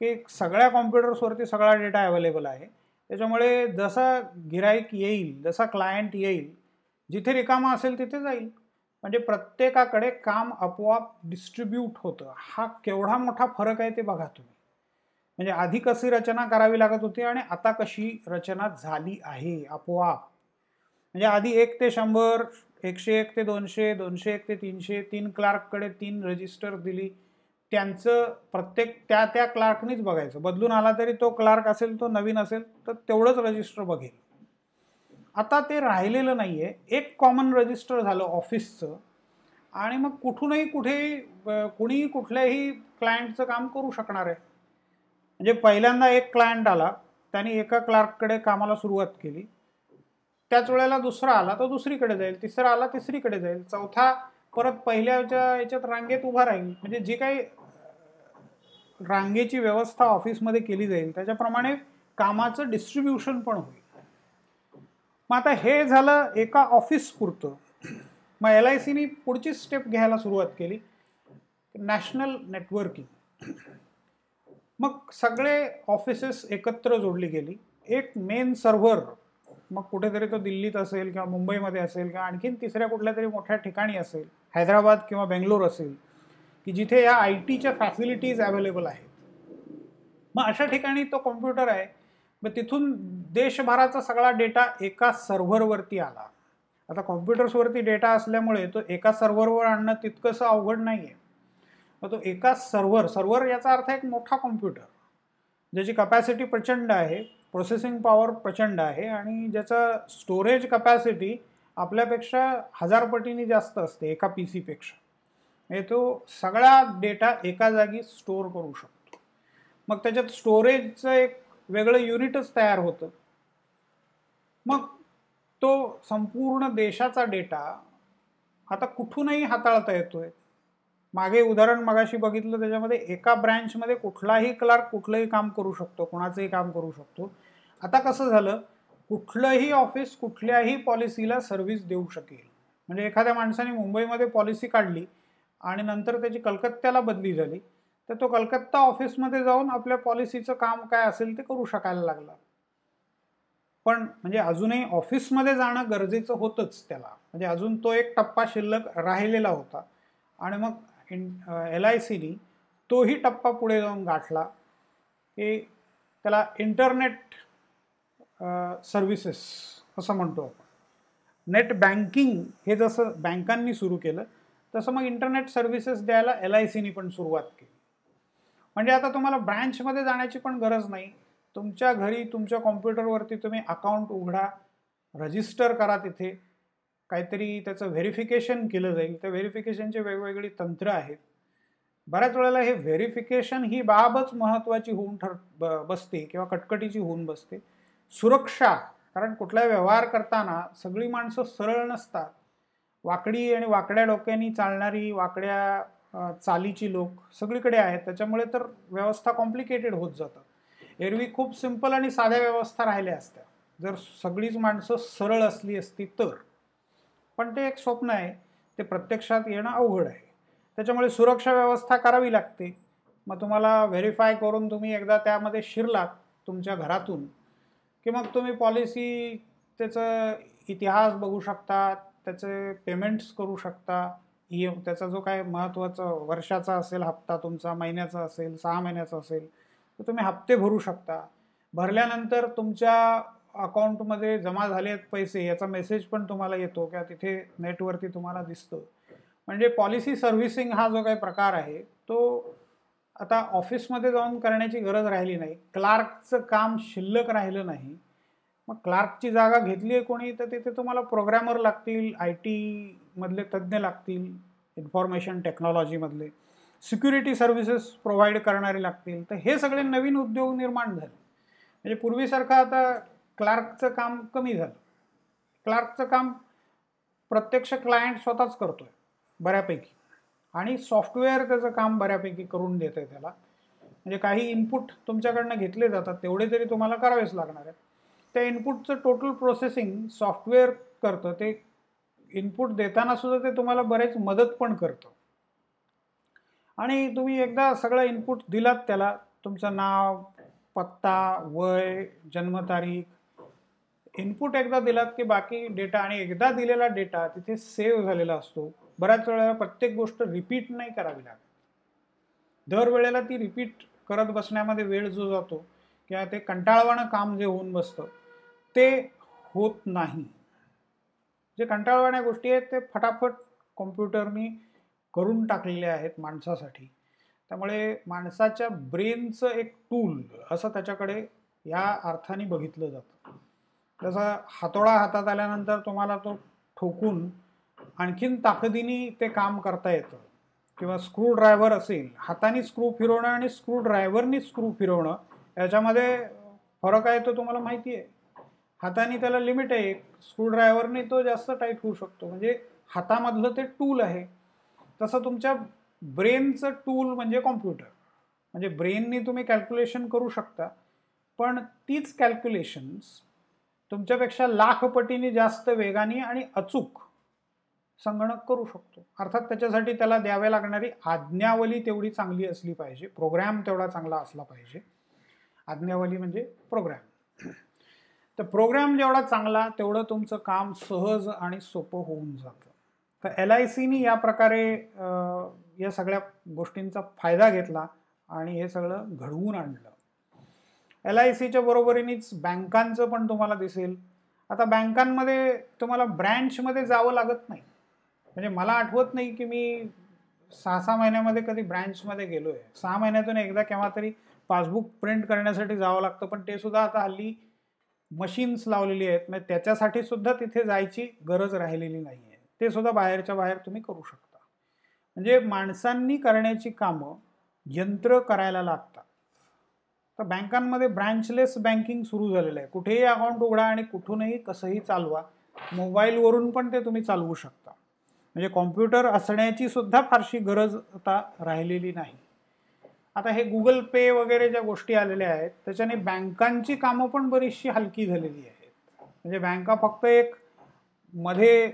की सगळ्या कॉम्प्युटर्सवरती सगळा डेटा अवेलेबल आहे. त्याच्यामुळे जसा गिराईक येईल जसा क्लायंट येईल जिथे रिकामा असेल तिथे जाईल. म्हणजे प्रत्येकाकडे काम आपोआप डिस्ट्रीब्यूट होतं. हा केवढा मोठा फरक आहे ते बघा तुम्ही. म्हणजे आधी कशी रचना करावी लागत होती आणि आता कशी रचना झाली आहे आपोआप? म्हणजे आधी एक ते शंभर एकशे एक ते दोनशे दोनशे एक ते तीनशे तीन क्लार्ककडे तीन रजिस्टर दिली. त्यांचं प्रत्येक त्या त्या क्लार्कनीच बघायचं. बदलून आला तरी तो क्लार्क असेल तो नवीन असेल तर तेवढंच रजिस्टर बघेल. आता ते राहिलेलं नाही आहे एक कॉमन रजिस्टर झालं ऑफिसचं आणि मग कुठूनही कुठेही कुणीही कुठल्याही क्लायंटचं काम करू शकणार आहे. म्हणजे पहिल्यांदा एक क्लायंट आला त्याने एका क्लार्ककडे कामाला सुरुवात केली. त्याच वेळेला दुसरा आला तो दुसरीकडे जाईल तिसरा आला तिसरीकडे जाईल. चौथा परत पहिल्याच्या याच्यात रांगेत उभा राहील. म्हणजे जी काही रांगेची व्यवस्था ऑफिसमध्ये केली जाईल त्याच्याप्रमाणे कामाचं डिस्ट्रीब्युशन पण होईल. मग आता हे झालं एका ऑफिस पुरतं. मग एल आय सीनी पुढची स्टेप घ्यायला सुरुवात केली. नॅशनल नेटवर्किंग मग सगळे ऑफिसेस एकत्र जोडली गेली. एक मेन सर्व्हर मग कुठेतरी तो दिल्लीत असेल किंवा मुंबईमध्ये असेल किंवा आणखीन तिसऱ्या कुठल्या तरी मोठ्या ठिकाणी असेल हैदराबाद किंवा बेंगलोर असेल की जिथे या आय टीच्या फॅसिलिटीज अवेलेबल आहेत. मग अशा ठिकाणी तो कॉम्प्युटर आहे. मग तिथून देशभराचा सगळा डेटा एका सर्व्हरवरती आला. आता कॉम्प्युटर्सवरती डेटा असल्यामुळे तो एका सर्व्हरवर आणणं तितकंसं अवघड नाही आहे तर तो एका सर्व्हर सर्व्हर याचा अर्थ एक मोठा कॉम्प्युटर ज्याची कपॅसिटी प्रचंड आहे प्रोसेसिंग पॉवर प्रचंड आहे आणि ज्याचा स्टोरेज कपॅसिटी आपल्यापेक्षा हजार पटीने जास्त असते एका पी सीपेक्षा म्हणजे तो सगळा डेटा एका जागी स्टोअर करू शकतो. मग त्याच्यात स्टोरेजचं एक वेगळं युनिटच तयार होतं. मग तो संपूर्ण देशाचा डेटा आता कुठूनही हाताळता येतोय. मागे उदाहरण मगाशी बघितलं त्याच्यामध्ये एका ब्रँचमध्ये कुठलाही क्लार्क कुठलंही काम करू शकतो कोणाचंही काम करू शकतो. आता कसं झालं कुठलंही ऑफिस कुठल्याही पॉलिसीला सर्व्हिस देऊ शकेल. म्हणजे एखाद्या माणसाने मुंबईमध्ये पॉलिसी काढली आणि नंतर त्याची कलकत्त्याला बदली झाली तर तो कलकत्ता ऑफिसमध्ये जाऊन आपल्या पॉलिसीचं काम काय असेल ते करू शकायला लागला. पण म्हणजे अजूनही ऑफिसमध्ये जाणं गरजेचं होतंच त्याला. म्हणजे अजून तो एक टप्पा शिल्लक राहिलेला होता. आणि मग एल आय सीनी तोही टप्पा पुढे जाऊन गाठला की त्याला इंटरनेट सर्व्हिसेस असं म्हणतो आपण. नेट बँकिंग हे जसं बँकांनी सुरू केलं तसं मग इंटरनेट सर्व्हिसेस द्यायला एल आय सीनी पण सुरुवात केली. म्हणजे आता तुम्हाला ब्रँचमध्ये जाण्याची पण गरज नाही. तुमच्या घरी तुमच्या कॉम्प्युटरवरती तुम्ही अकाउंट उघडा रजिस्टर करा तिथे. काहीतरी त्याचं व्हेरिफिकेशन केलं जाईल. त्या व्हेरिफिकेशनचे वेगवेगळी तंत्र आहेत. बऱ्याच वेळेला हे व्हेरिफिकेशन ही बाबच महत्त्वाची होऊन ठर ब बसते किंवा कटकटीची होऊन बसते. सुरक्षा कारण कुठलाही व्यवहार करताना सगळी माणसं सरळ नसतात. वाकडी आणि वाकड्या डोक्यानी चालणारी वाकड्या चालीची लोक सगळीकडे आहेत. त्याच्यामुळे तर व्यवस्था कॉम्प्लिकेटेड होत जातं. एरवी खूप सिंपल आणि साध्या व्यवस्था राहिल्या असत्या. जर सगळीच माणसं सरळ असली असती तर. पण ते एक स्वप्न आहे. ते प्रत्यक्षात येणं अवघड आहे. त्याच्यामुळे सुरक्षा व्यवस्था करावी लागते. मग तुम्हाला व्हेरीफाय करून तुम्ही एकदा त्यामध्ये शिरलात तुमच्या घरातून की मग तुम्ही पॉलिसी त्याचं इतिहास बघू शकता त्याचे पेमेंट्स करू शकता. ई त्याचा जो काय महत्त्वाचा वर्षाचा असेल हप्ता तुमचा महिन्याचा असेल सहा महिन्याचा असेल तर तुम्ही हप्ते भरू शकता. भरल्यानंतर तुमच्या अकाउंटमध्ये जमा झाले आहेत पैसे याचा मेसेज पण तुम्हाला येतो किंवा तिथे नेटवरती तुम्हाला दिसतं म्हणजे पॉलिसी सर्व्हिसिंग हा जो काही प्रकार आहे तो आता ऑफिसमध्ये जाऊन करण्याची गरज राहिली नाही. क्लार्कचं काम शिल्लक राहिलं नाही. मग क्लार्कची जागा घेतली आहे कोणी तर तिथे तुम्हाला प्रोग्रॅमर लागतील आय टीमधले तज्ज्ञ लागतील इन्फॉर्मेशन टेक्नॉलॉजीमधले सिक्युरिटी सर्व्हिसेस प्रोव्हाइड करणारे लागतील. तर हे सगळे नवीन उद्योग निर्माण झाले. म्हणजे पूर्वीसारखं आता क्लार्कचं काम कमी झालं. क्लार्कचं काम प्रत्यक्ष क्लायंट स्वतःच करतो आहे बऱ्यापैकी. आणि सॉफ्टवेअर त्याचं काम बऱ्यापैकी करून देतं आहे त्याला. म्हणजे काही इनपुट तुमच्याकडनं घेतले जातात तेवढे तरी तुम्हाला करावेच लागणार आहेत. त्या इनपुटचं टोटल प्रोसेसिंग सॉफ्टवेअर करतं ते इनपुट देताना सुद्धा ते तुम्हाला बरेच मदत पण करतं. आणि तुम्ही एकदा सगळं इनपुट दिलात त्याला तुमचं नाव पत्ता वय जन्मतारीख इनपुट एकदा दिलात की बाकी डेटा आणि एकदा दिलेला डेटा तिथे सेव्ह झालेला असतो. बऱ्याच वेळेला प्रत्येक गोष्ट रिपीट नाही करावी लागत. दरवेळेला ती रिपीट करत बसण्यामध्ये वेळ जो जातो किंवा ते कंटाळवाणं काम जे होऊन बसतं ते होत नाही. जे कंटाळवाण्या गोष्टी आहेत ते फटाफट कॉम्प्युटरनी करून टाकलेले आहेत माणसासाठी. त्यामुळे माणसाच्या ब्रेनचं एक टूल असं त्याच्याकडे या अर्थाने बघितलं जातं. जसं हातोडा हातात आल्यानंतर तुम्हाला तो ठोकून आणखीन ताकदीने ते काम करता येतं. किंवा स्क्रू ड्रायव्हर असेल हाताने स्क्रू फिरवणं आणि स्क्रू ड्रायव्हरनी स्क्रू फिरवणं याच्यामध्ये फरक आहे तो तुम्हाला माहिती आहे. हाताने त्याला लिमिट आहे एक स्क्रू ड्रायव्हरने तो जास्त टाईट होऊ शकतो. म्हणजे हातामधलं ते टूल आहे. तसं तुमच्या ब्रेनचं टूल म्हणजे कॉम्प्युटर म्हणजे ब्रेननी तुम्ही कॅल्क्युलेशन करू शकता. पण तीच कॅल्क्युलेशन्स तुमच्यापेक्षा लाख पटीने जास्त वेगाने आणि अचूक संगणक करू शकतो. अर्थात त्याच्यासाठी त्याला द्यावे लागणारी आज्ञावली तेवढी चांगली असली पाहिजे. प्रोग्रॅम तेवढा चांगला असला पाहिजे. आज्ञावली म्हणजे प्रोग्रॅम. तर प्रोग्रॅम जेवढा चांगला तेवढं तुमचं काम सहज आणि सोपं होऊन जातं. तर एल आय सीनी या प्रकारे या सगळ्या गोष्टींचा फायदा घेतला आणि हे सगळं घडवून आणलं. एल आय सीच्या बरोबरीनेच बँकांचं पण तुम्हाला दिसेल. आता बँकांमध्ये तुम्हाला ब्रँचमध्ये जावं लागत नाही. म्हणजे मला आठवत नाही की मी सहा सहा महिन्यामध्ये कधी ब्रँचमध्ये गेलो आहे सहा महिन्यातून एकदा केव्हा तरी पासबुक प्रिंट करण्यासाठी जावं लागतं पण ते सुद्धा आता हल्ली मशीन्स लावलेली आहेत. म्हणजे त्याच्यासाठी सुद्धा तिथे जायची गरज राहिलेली नाही आहे ते सुद्धा बाहेरच्या बाहेर तुम्ही करू शकता. म्हणजे माणसांनी करण्याची कामं यंत्र करायला लागतात. तर बँकांमध्ये ब्रँचलेस बँकिंग सुरू झालेलं आहे. कुठेही अकाउंट उघडा आणि कुठूनही कसंही चालवा मोबाईलवरून पण ते तुम्ही चालवू शकता. म्हणजे कॉम्प्युटर असण्याची सुद्धा फारशी गरज आता राहिलेली नाही. आता हे गुगल पे वगैरे ज्या गोष्टी आलेल्या आहेत त्याच्याने बँकांची कामं पण बरीचशी हलकी झालेली आहेत. म्हणजे बँका फक्त एक मध्ये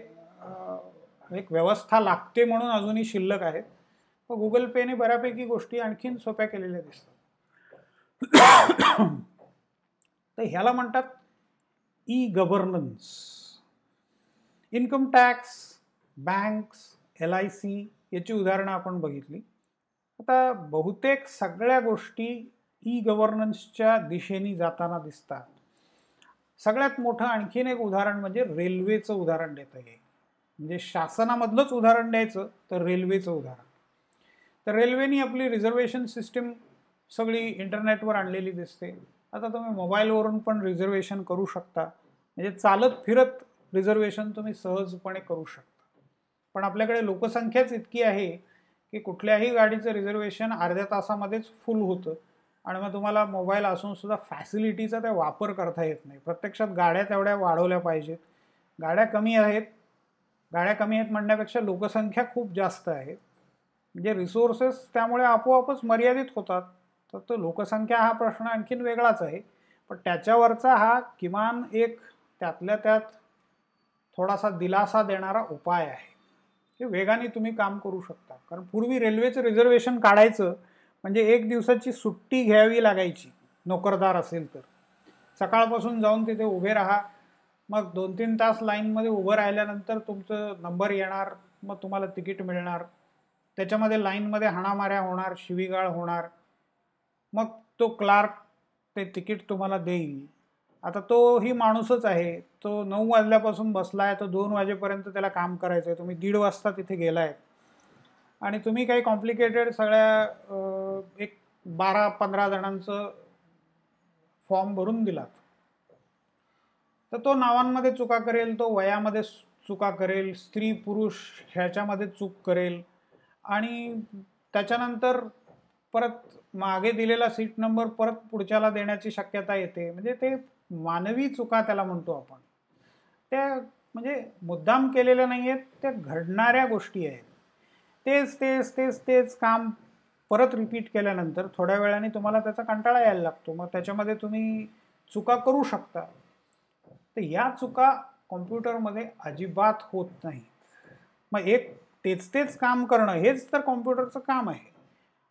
एक व्यवस्था लागते म्हणून अजूनही शिल्लक आहेत. पण गुगल पेने बऱ्यापैकी गोष्टी आणखीन सोप्या केलेल्या दिसतात. [coughs] तर ह्याला म्हणतात e governance income tax banks L I C याची उदाहरणं आपण बघितली. आता बहुतेक सगळ्या गोष्टी ई गव्हर्नन्सच्या दिशेने जाताना दिसतात. सगळ्यात मोठं आणखीन एक उदाहरण म्हणजे रेल्वेचं उदाहरण देता येईल. म्हणजे शासनामधलंच उदाहरण द्यायचं तर रेल्वेचं उदाहरण. तर रेल्वेनी आपली रिझर्वेशन सिस्टीम सगळी इंटरनेटवर आणलेली दिसते. आता तुम्ही मोबाईलवरून पण रिझर्वेशन करू शकता. म्हणजे चालत फिरत रिझर्वेशन तुम्ही सहजपणे करू शकता. पण आपल्याकडे लोकसंख्याच इतकी आहे की कुठल्याही गाडीचं रिझर्वेशन अर्ध्या तासामध्येच फुल होतं. आणि मग तुम्हाला मोबाईल असून सुद्धा फॅसिलिटीचा ते वापर करता येत नाही. प्रत्यक्षात गाड्या तेवढ्या वाढवल्या पाहिजेत. गाड्या कमी आहेत. गाड्या कमी आहेत म्हणण्यापेक्षा लोकसंख्या खूप जास्त आहे. म्हणजे रिसोर्सेस त्यामुळे आपोआपच मर्यादित होतात. तर तो लोकसंख्या हा प्रश्न आणखीन वेगळाच आहे. पण त्याच्यावरचा हा किमान एक त्यातल्या त्यात थोडासा दिलासा देणारा उपाय आहे. की वेगाने तुम्ही काम करू शकता. कारण पूर्वी रेल्वेचं रिझर्वेशन काढायचं म्हणजे एक दिवसाची सुट्टी घ्यावी लागायची. नोकरदार असेल तर. सकाळपासून जाऊन तिथे उभे राहा. मग दोन तीन तास लाईनमध्ये उभं राहिल्यानंतर तुमचं नंबर येणार मग तुम्हाला तिकीट मिळणार. त्याच्यामध्ये लाईनमध्ये हाणामाऱ्या होणार शिवीगाळ होणार. मग तो क्लार्क ते तिकीट तुम्हाला देईल. आता तो ही माणूसच आहे. तो नऊ वाजल्यापासून बसला आहे. तो दोन वाजेपर्यंत त्याला काम करायचं आहे तुम्ही दीड वाजता तिथे गेला आहे आणि तुम्ही काही कॉम्प्लिकेटेड सगळ्या एक बारा पंधरा जणांचं फॉर्म भरून दिलात. तर तो नावांमध्ये चुका करेल तो वयामध्ये चुका करेल स्त्री पुरुष ह्याच्यामध्ये चूक करेल. आणि त्याच्यानंतर परत मागे दिलेला सीट नंबर परत पुढच्याला देण्याची शक्यता येते. म्हणजे ते मानवी चुका त्याला म्हणतो आपण. त्या म्हणजे मुद्दाम केलेल्या नाही आहेत त्या घडणाऱ्या गोष्टी आहेत. तेच तेच तेच तेच काम परत रिपीट केल्यानंतर थोड्या वेळाने तुम्हाला त्याचा कंटाळा यायला लागतो. मग त्याच्यामध्ये तुम्ही चुका करू शकता. तर या चुका कॉम्प्युटरमध्ये अजिबात होत नाही मग एक तेच तेच काम करणं हेच तर कॉम्प्युटरचं काम आहे.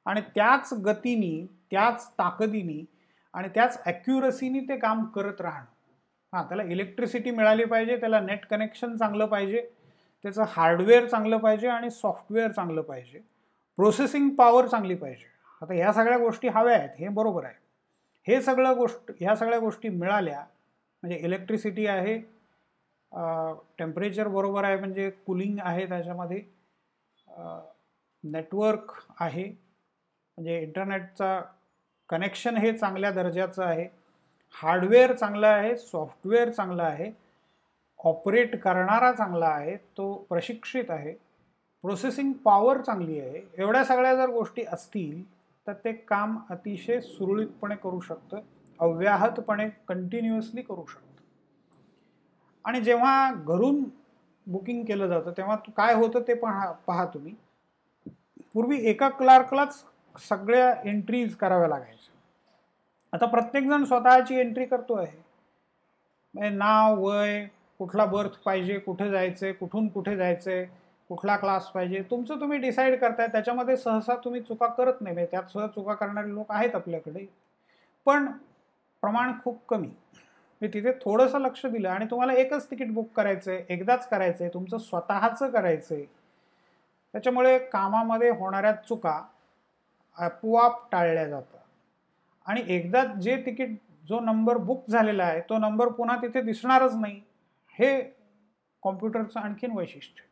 आणि त्याच गतीनी त्याच ताकदीनी आणि त्याच ॲक्युरसीनी ते काम करत राहणं. हां त्याला इलेक्ट्रिसिटी मिळाली पाहिजे त्याला नेट कनेक्शन चांगलं पाहिजे त्याचं हार्डवेअर चांगलं पाहिजे आणि सॉफ्टवेअर चांगलं पाहिजे. प्रोसेसिंग पॉवर चांगली पाहिजे. आता ह्या सगळ्या गोष्टी हव्या आहेत हे बरोबर आहे. हे सगळं गोष्ट ह्या सगळ्या गोष्टी मिळाल्या म्हणजे इलेक्ट्रिसिटी आहे टेम्परेचर बरोबर आहे म्हणजे कुलिंग आहे त्याच्यामध्ये नेटवर्क आहे म्हणजे इंटरनेटचा कनेक्शन हे चांगल्या दर्जाचं आहे. हार्डवेअर चांगलं आहे सॉफ्टवेअर चांगलं आहे ऑपरेट करणारा चांगला आहे तो प्रशिक्षित आहे प्रोसेसिंग पॉवर चांगली आहे एवढ्या सगळ्या जर गोष्टी असतील तर ते काम अतिशय सुरळीतपणे करू शकतं अव्याहतपणे कंटिन्युअसली करू शकतं. आणि जेव्हा घरून बुकिंग केलं जातं तेव्हा काय होतं ते पहा पहा तुम्ही. पूर्वी एका क्लार्कलाच सगळ्या एंट्रीज कराव्या लागायच्या. आता प्रत्येकजण स्वतःची एंट्री करतो आहे म्हणजे नाव वय कुठला बर्थ पाहिजे कुठे जायचं आहे कुठून कुठे जायचं आहे कुठला क्लास पाहिजे तुमचं तुम्ही डिसाईड करताय. त्याच्यामध्ये सहसा तुम्ही चुका करत नाही. म्हणजे त्यात सुद्धा चुका करणारे लोक आहेत आपल्याकडे. पण प्रमाण खूप कमी. मी तिथे थोडंसं लक्ष दिलं आणि तुम्हाला एकच तिकीट बुक करायचं आहे एकदाच करायचं आहे तुमचं स्वतःचं करायचं आहे त्याच्यामुळे कामामध्ये होणाऱ्या चुका आपोआप टाळल्या जातात आणि एकदा जे तिकीट जो नंबर बुक झालेला आहे तो नंबर पुन्हा तिथे दिसणारच नाही हे कॉम्प्युटरचं आणखीन वैशिष्ट्य.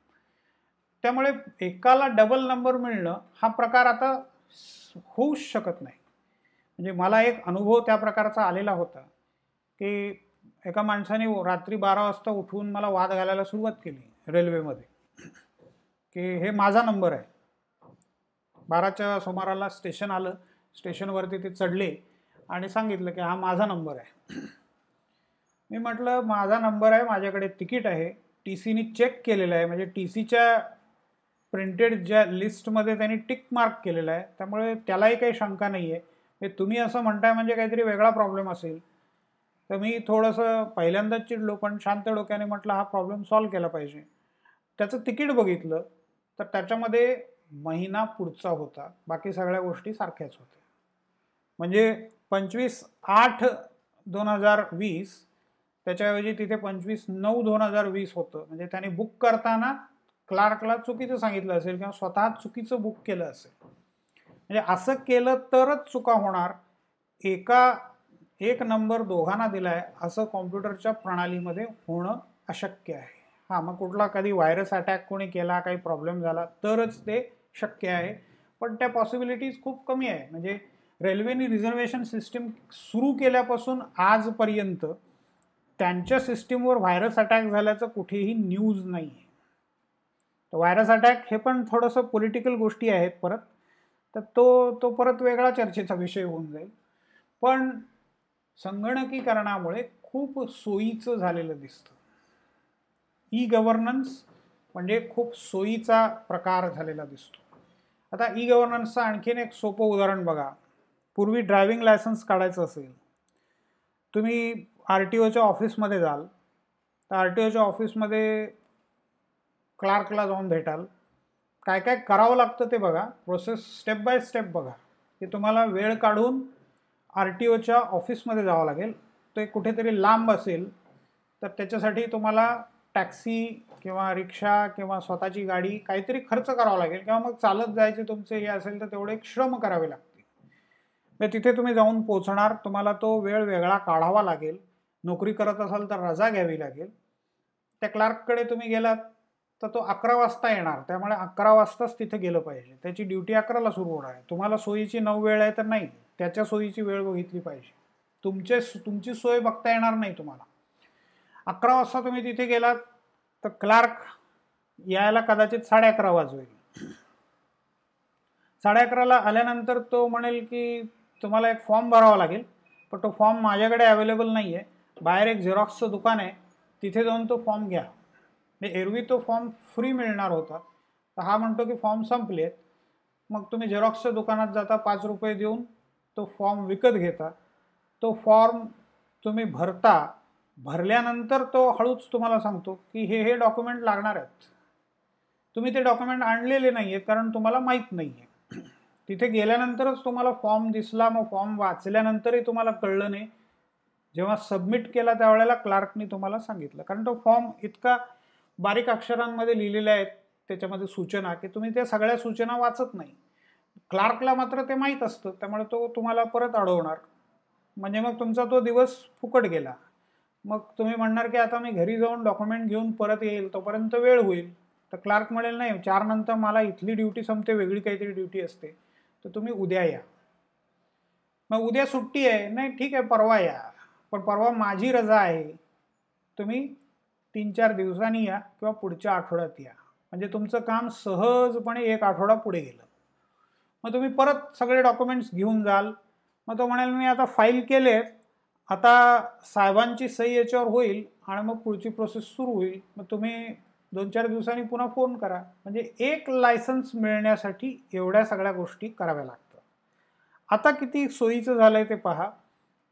त्यामुळे एकाला डबल नंबर मिळणं हा प्रकार आता होऊच शकत नाही. म्हणजे मला एक अनुभव त्या प्रकारचा आलेला होता की एका माणसाने रात्री बारा वाजता उठवून मला वाद घालायला सुरुवात केली रेल्वेमध्ये की हे माझा नंबर आहे. बाराच्या सुमाराला स्टेशन आलं. स्टेशनवरती ते चढले आणि सांगितलं की हा माझा नंबर आहे. मी म्हटलं माझा नंबर आहे माझ्याकडे तिकीट आहे. टी सीनी चेक केलेलं आहे. म्हणजे टी सीच्या प्रिंटेड ज्या लिस्टमध्ये त्यांनी टिक मार्क केलेला आहे त्यामुळे त्यालाही काही शंका नाही आहे तुम्ही असं म्हणताय म्हणजे काहीतरी वेगळा प्रॉब्लेम असेल. तर मी थोडंसं पहिल्यांदाच चिडलो पण शांत डोक्याने म्हटलं हा प्रॉब्लेम सॉल्व केला पाहिजे. त्याचं तिकीट बघितलं तर त्याच्यामध्ये महिना पुढचा होता. बाकी सगळ्या गोष्टी सारख्याच होत्या. म्हणजे पंचवीस आठ दोन हजार वीस त्याच्याऐवजी तिथे पंचवीस नऊ दोन हजार वीस होतं. म्हणजे त्याने बुक करताना क्लार्कला चुकीचं सांगितलं असेल किंवा स्वतः चुकीचं बुक केलं असेल. म्हणजे असं केलं तरच चुका होणार. एका एक नंबर दोघांना दिला आहे असं कॉम्प्युटरच्या प्रणालीमध्ये होणं अशक्य आहे. हां मग कुठला कधी व्हायरस अटॅक कोणी केला काही प्रॉब्लेम झाला तरच ते शक्य आहे. पण त्या पॉसिबिलिटीज खूप कमी आहे. म्हणजे रेल्वेनी रिझर्वेशन सिस्टीम सुरू केल्यापासून आजपर्यंत त्यांच्या सिस्टीमवर व्हायरस अटॅक झाल्याचं कुठेही न्यूज नाही आहे तर व्हायरस अटॅक हे पण थोडंसं पॉलिटिकल गोष्टी आहेत परत. तर तो तो परत वेगळा चर्चेचा विषय होऊन जाईल. पण संगणकीकरणामुळे खूप सोयीचं झालेलं दिसतं. ई गव्हर्नन्स म्हणजे खूप सोयीचा प्रकार झालेला दिसतो. आता ई गव्हर्नन्सचं आणखीन एक सोपं उदाहरण बघा. पूर्वी ड्रायव्हिंग लायसन्स काढायचं असेल तुम्ही आर टी ओच्या ऑफिसमध्ये जाल तर आर टी ओच्या ऑफिसमध्ये क्लार्कला जाऊन भेटाल. काय काय करावं लागतं ते बघा. प्रोसेस स्टेप बाय स्टेप बघा. की तुम्हाला वेळ काढून आर टी ओच्या ऑफिसमध्ये जावं लागेल. ते कुठेतरी लांब असेल तर त्याच्यासाठी तुम्हाला टॅक्सी किंवा रिक्षा किंवा स्वतःची गाडी काहीतरी खर्च करावा लागेल किंवा मग चालत जायचे तुमचे हे असेल तर तेवढे श्रम करावे लागतील. मग तिथे तुम्ही जाऊन पोचणार तुम्हाला तो वेळ वेगळा काढावा लागेल. नोकरी करत असाल तर रजा घ्यावी लागेल. त्या क्लार्ककडे तुम्ही गेलात तर तो अकरा वाजता येणार त्यामुळे अकरा वाजताच तिथे गेलं पाहिजे. त्याची ड्युटी अकराला सुरू होणार आहे. तुम्हाला सोयीची नऊ वेळ आहे तर नाही त्याच्या सोयीची वेळ बघितली पाहिजे. तुमचे तुमची सोय बघता येणार नाही तुम्हाला. अकरा वाजता तुम्ही तिथे गेलात तर क्लार्क यायला कदाचित साडे अकरा वाजवेल. साडे अकराला आल्यानंतर तो म्हणेल की तुम्हाला एक फॉर्म भरावा लागेल पण तो फॉर्म माझ्याकडे अवेलेबल नाही आहे बाहेर एक झेरॉक्सचं दुकान आहे तिथे जाऊन तो फॉर्म घ्या. म्हणजे एरवी तो फॉर्म फ्री मिळणार होता. तर हा म्हणतो की फॉर्म संपलेत. मग तुम्ही झेरॉक्सच्या दुकानात जाता पाच रुपये देऊन तो फॉर्म विकत घेता. तो फॉर्म तुम्ही भरता भरल्यानंतर तो हळूच तुम्हाला सांगतो की हे हे डॉक्युमेंट लागणार आहेत. तुम्ही ते डॉक्युमेंट आणलेले नाही आहेत कारण तुम्हाला माहीत नाही आहे तिथे गेल्यानंतरच तुम्हाला फॉर्म दिसला मग फॉर्म वाचल्यानंतरही तुम्हाला कळलं नाही. जेव्हा सबमिट केला त्यावेळेला क्लार्कनी तुम्हाला सांगितलं. कारण तो फॉर्म इतका बारीक अक्षरांमध्ये लिहिलेल्या आहेत त्याच्यामध्ये सूचना की तुम्ही त्या सगळ्या सूचना वाचत नाही. क्लार्कला मात्र ते माहीत असतं त्यामुळे तो तुम्हाला परत अडवणार. म्हणजे मग तुमचा तो दिवस फुकट गेला. मग तुम्ही म्हणणार की आता मी घरी जाऊन डॉक्युमेंट घेऊन परत येईल तोपर्यंत वेळ होईल. तर क्लार्क म्हणेल नाही चार नंतर मला इथली ड्युटी संपते वेगळी काहीतरी ड्युटी असते. तर तुम्ही उद्या या. मग उद्या सुट्टी आहे. नाही ठीक आहे परवा या. पण परवा माझी रजा आहे. तुम्ही तीन चार दिवसांनी या किंवा पुढच्या आठवड्यात या. म्हणजे तुमचं काम सहजपणे एक आठवडा पुढे गेलं. मग तुम्ही परत सगळे डॉक्युमेंट्स घेऊन जाल. मग तो म्हणेल मी आता फाईल केलेत. आता साहेबांची सही याच्यावर होईल आणि मग पुढची प्रोसेस सुरू होईल. मग तुम्ही दोन चार दिवसांनी पुन्हा फोन करा. म्हणजे एक लायसन्स मिळण्यासाठी एवढ्या सगळ्या गोष्टी कराव्या लागतात. आता किती सोयीचं झालं आहे ते पहा.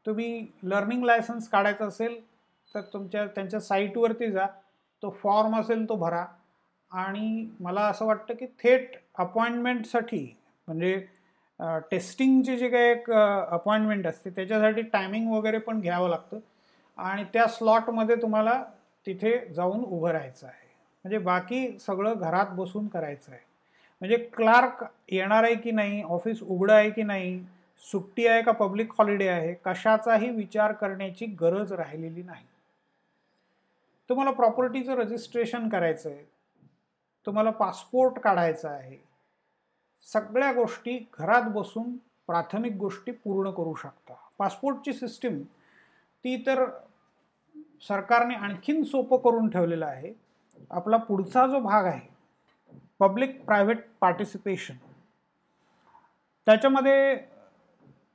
तुम्ही लर्निंग लायसन्स काढायचं असेल तर तुमच्या त्यांच्या साईटवरती जा. तो फॉर्म असेल तो भरा. आणि मला असं वाटतं की थेट अपॉइंटमेंटसाठी म्हणजे टेस्टिंगची जे काही एक अपॉइंटमेंट असते त्याच्यासाठी टायमिंग वगैरे पण घ्यावं लागतं. आणि त्या स्लॉटमध्ये तुम्हाला तिथे जाऊन उभं राहायचं आहे. म्हणजे बाकी सगळं घरात बसून करायचं आहे. म्हणजे क्लार्क येणार आहे की नाही ऑफिस उघडं आहे की नाही सुट्टी आहे का पब्लिक हॉलिडे आहे कशाचाही विचार करण्याची गरज राहिलेली नाही. तुम्हाला प्रॉपर्टीचं रजिस्ट्रेशन करायचं आहे. तुम्हाला पासपोर्ट काढायचा आहे. सगळ्या गोष्टी घरात बसून प्राथमिक गोष्टी पूर्ण करू शकता. पासपोर्टची सिस्टीम ती तर सरकारने आणखीन सोपं करून ठेवलेलं आहे. आपला पुढचा जो भाग आहे पब्लिक प्रायव्हेट पार्टिसिपेशन त्याच्यामध्ये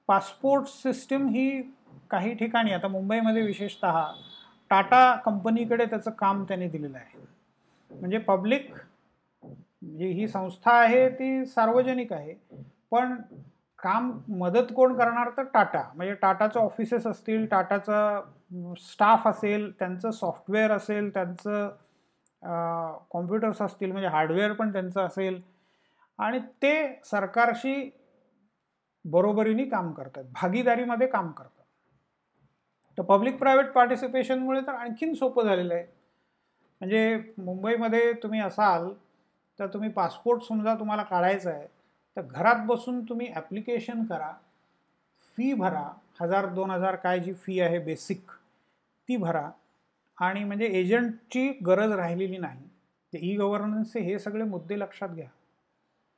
पासपोर्ट सिस्टीम ही काही ठिकाणी आता मुंबईमध्ये विशेषत टाटा कंपनीकडे त्याचं काम त्यांनी दिलेलं आहे. म्हणजे पब्लिक जी ही संस्था आहे ती सार्वजनिक आहे. पण काम मदत कोण करणार तर टाटा. म्हणजे टाटाचं ऑफिसेस असतील टाटाचं स्टाफ असेल त्यांचं सॉफ्टवेअर असेल त्यांचं कॉम्प्युटर्स असतील म्हणजे हार्डवेअर पण त्यांचं असेल. आणि ते सरकारशी बरोबरीने काम करतात भागीदारीमध्ये काम करतात. तर पब्लिक प्रायव्हेट पार्टिसिपेशनमुळे तर आणखीन सोपं झालेलं आहे. म्हणजे मुंबईमध्ये तुम्ही असाल तर तुम्ही पासपोर्ट समजा तुम्हाला काढायचा आहे तर घरात बसून तुम्ही ॲप्लिकेशन करा. फी भरा. हजार दोन हजार काय जी फी आहे बेसिक ती भरा. आणि म्हणजे एजंटची गरज राहिलेली नाही. ते ई गव्हर्नन्सचे हे सगळे मुद्दे लक्षात घ्या.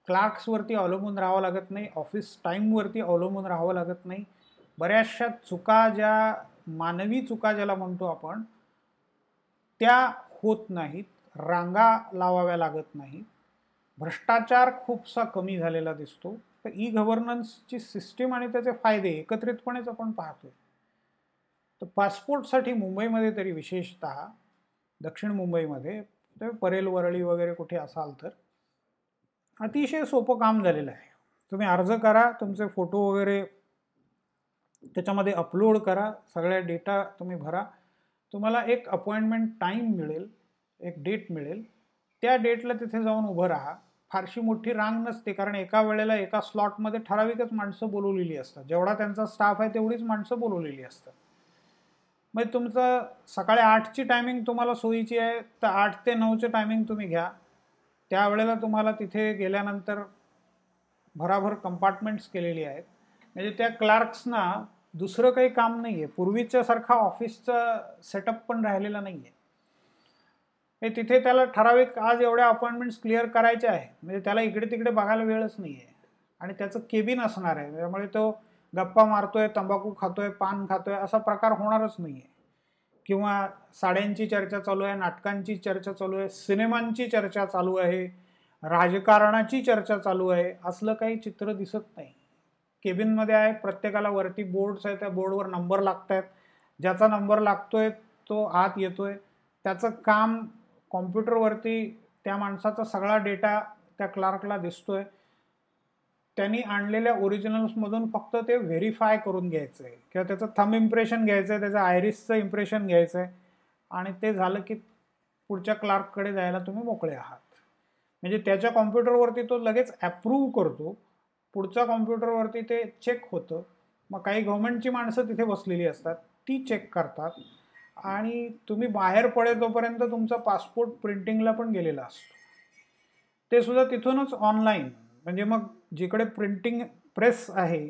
क्लार्क्सवरती अवलंबून राहावं लागत नाही. ऑफिस टाईमवरती अवलंबून राहावं लागत नाही. बऱ्याचशा चुका ज्या मानवी चुका ज्याला म्हणतो आपण त्या होत नाहीत. रांगा लावाव्या लागत नाहीत. भ्रष्टाचार खूपसा कमी झालेला दिसतो. तर ई गव्हर्नन्सची सिस्टीम आणि त्याचे फायदे एकत्रितपणेच आपण पाहतोय. तर पासपोर्टसाठी मुंबईमध्ये तरी विशेषत दक्षिण मुंबईमध्ये परेल वरळी वगैरे कुठे असाल तर अतिशय सोपं काम झालेलं आहे. तुम्ही अर्ज करा तुमचे फोटो वगैरे त्याच्यामध्ये अपलोड करा सगळ्या डेटा तुम्ही भरा. तुम्हाला एक अपॉइंटमेंट टाईम मिळेल एक डेट मिळेल. त्या डेटला तिथे जाऊन उभं राहा. फारशी मोठी रांग नसते कारण एका वेळेला एका स्लॉटमध्ये ठराविकच माणसं बोलवलेली असतात. जेवढा त्यांचा स्टाफ आहे तेवढीच माणसं बोलवलेली असतात. मग तुमचं सकाळी आठची टायमिंग तुम्हाला सोयीची आहे तर आठ ते नऊचं टायमिंग तुम्ही घ्या. त्यावेळेला तुम्हाला तिथे गेल्यानंतर भराभर कंपार्टमेंट्स केलेली आहेत. म्हणजे त्या क्लार्क्सना दुसरं काही काम नाही आहे पूर्वीच्यासारखा ऑफिसचा सेटअप पण राहिलेला नाही आहे हे तिथे त्याला ठराविक आज एवढ्या अपॉइंटमेंट्स क्लिअर करायचे आहे म्हणजे त्याला इकडे तिकडे बघायला वेळच नाही आहे आणि त्याचं केबिन असणार आहे. त्यामुळे तो गप्पा मारतोय तंबाखू खातोय पान खातोय असा प्रकार होणारच नाही आहे किंवा साड्यांची चर्चा चालू आहे नाटकांची चर्चा चालू आहे सिनेमांची चर्चा चालू आहे राजकारणाची चर्चा चालू आहे असलं काही चित्र दिसत नाही. केबिनमध्ये आहे प्रत्येकाला वरती बोर्ड्स आहे त्या बोर्डवर नंबर लागत आहेत ज्याचा नंबर लागतोय तो आत येतोय. त्याचं काम कॉम्प्युटरवरती त्या माणसाचा सगळा डेटा त्या क्लार्कला दिसतोय. त्यांनी आणलेल्या ओरिजिनल्समधून फक्त ते व्हेरीफाय करून घ्यायचं आहे किंवा त्याचं थम इम्प्रेशन घ्यायचं आहे त्याचं आयरिसचं इम्प्रेशन घ्यायचं आहे आणि ते झालं की पुढच्या क्लार्ककडे जायला तुम्ही मोकळे आहात. म्हणजे त्याच्या कॉम्प्युटरवरती तो लगेच ॲप्रूव्ह करतो. पुढच्या कॉम्प्युटरवरती ते चेक होतं. मग काही गव्हर्मेंटची माणसं तिथे बसलेली असतात. ती चेक करतात. आणि तुम्ही बाहेर पडेतोपर्यंत तुमचा पासपोर्ट प्रिंटिंगला पण गेलेला असतो. ते सुद्धा तिथूनच ऑनलाईन. म्हणजे मग जिकडे प्रिंटिंग प्रेस आहे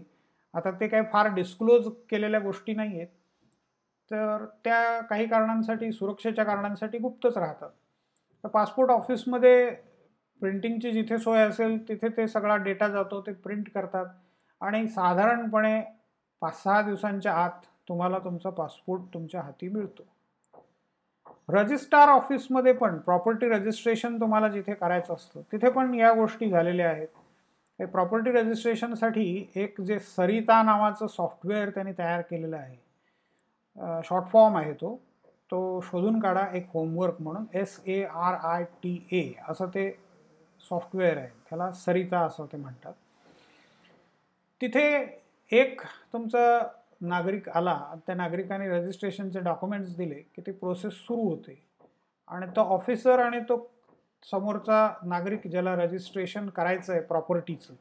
आता ते काही फार डिस्क्लोज केलेल्या गोष्टी नाही आहेत तर त्या काही कारणांसाठी सुरक्षेच्या कारणांसाठी गुप्तच राहतात. तर पासपोर्ट ऑफिसमध्ये प्रिंटिंगची जिथे सोय असेल तिथे ते सगळा डेटा जातो ते प्रिंट करतात. आणि साधारणपणे पाच सहा दिवसांच्या आत तुम्हाला तुमचा पासपोर्ट तुमच्या हाती मिळतो. रजिस्ट्रार ऑफिसमध्ये पण प्रॉपर्टी रजिस्ट्रेशन तुम्हाला जिथे करायचं असतं तिथे पण या गोष्टी झालेल्या आहेत. हे प्रॉपर्टी रजिस्ट्रेशनसाठी एक जे सरिता नावाचं सॉफ्टवेअर त्यांनी तयार केलेलं आहे. शॉर्ट फॉर्म आहे तो. तो शोधून काढा एक होमवर्क म्हणून. S A R I T A असं ते सॉफ्टवेअर आहे. त्याला सरिता असं ते म्हणतात. तिथे एक तुमचं नागरिक आला त्या नागरिकाने रजिस्ट्रेशनचे डॉक्युमेंट्स दिले की ती प्रोसेस सुरू होते. आणि तो ऑफिसर आणि तो समोरचा नागरिक ज्याला रजिस्ट्रेशन करायचं आहे प्रॉपर्टीचं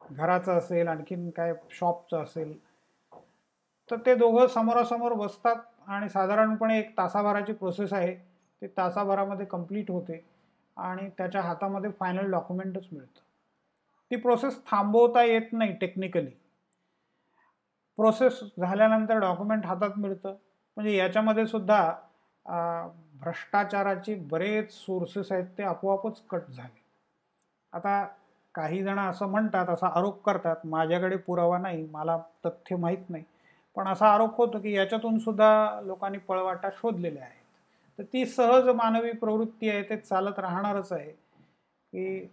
घराचं असेल आणखीन काय शॉपचं असेल तर ते दोघं समोरासमोर बसतात आणि साधारणपणे एक तासाभराची प्रोसेस आहे. ते तासाभरामध्ये कंप्लीट होते आणि त्याच्या हातामध्ये फायनल डॉक्युमेंटच मिळतं ती प्रोसेस थांबवता येत नाही टेक्निकली प्रोसेस झाल्यानंतर डॉक्युमेंट हातात मिळतं. म्हणजे याच्यामध्ये सुद्धा भ्रष्टाचाराचे बरेच सोर्सेस आहेत ते आपोआपच कट झाले. आता काही जण असं म्हणतात असा आरोप करतात माझ्याकडे पुरावा नाही मला तथ्य माहीत नाही. पण असा आरोप होतो की याच्यातून सुद्धा लोकांनी पळवाटा शोधलेल्या आहेत. तर ती सहज मानवी प्रवृत्ती आहे ते चालत राहणारच आहे. की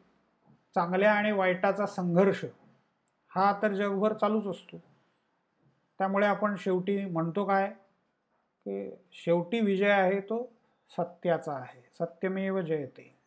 चांगल्या आणि वाईटाचा संघर्ष हा तर जगभर चालूच असतो. त्यामुळे आपण शेवटी म्हणतो काय? की शेवटी विजय आहे तो सत्याचा आहे. सत्यमेव जयते.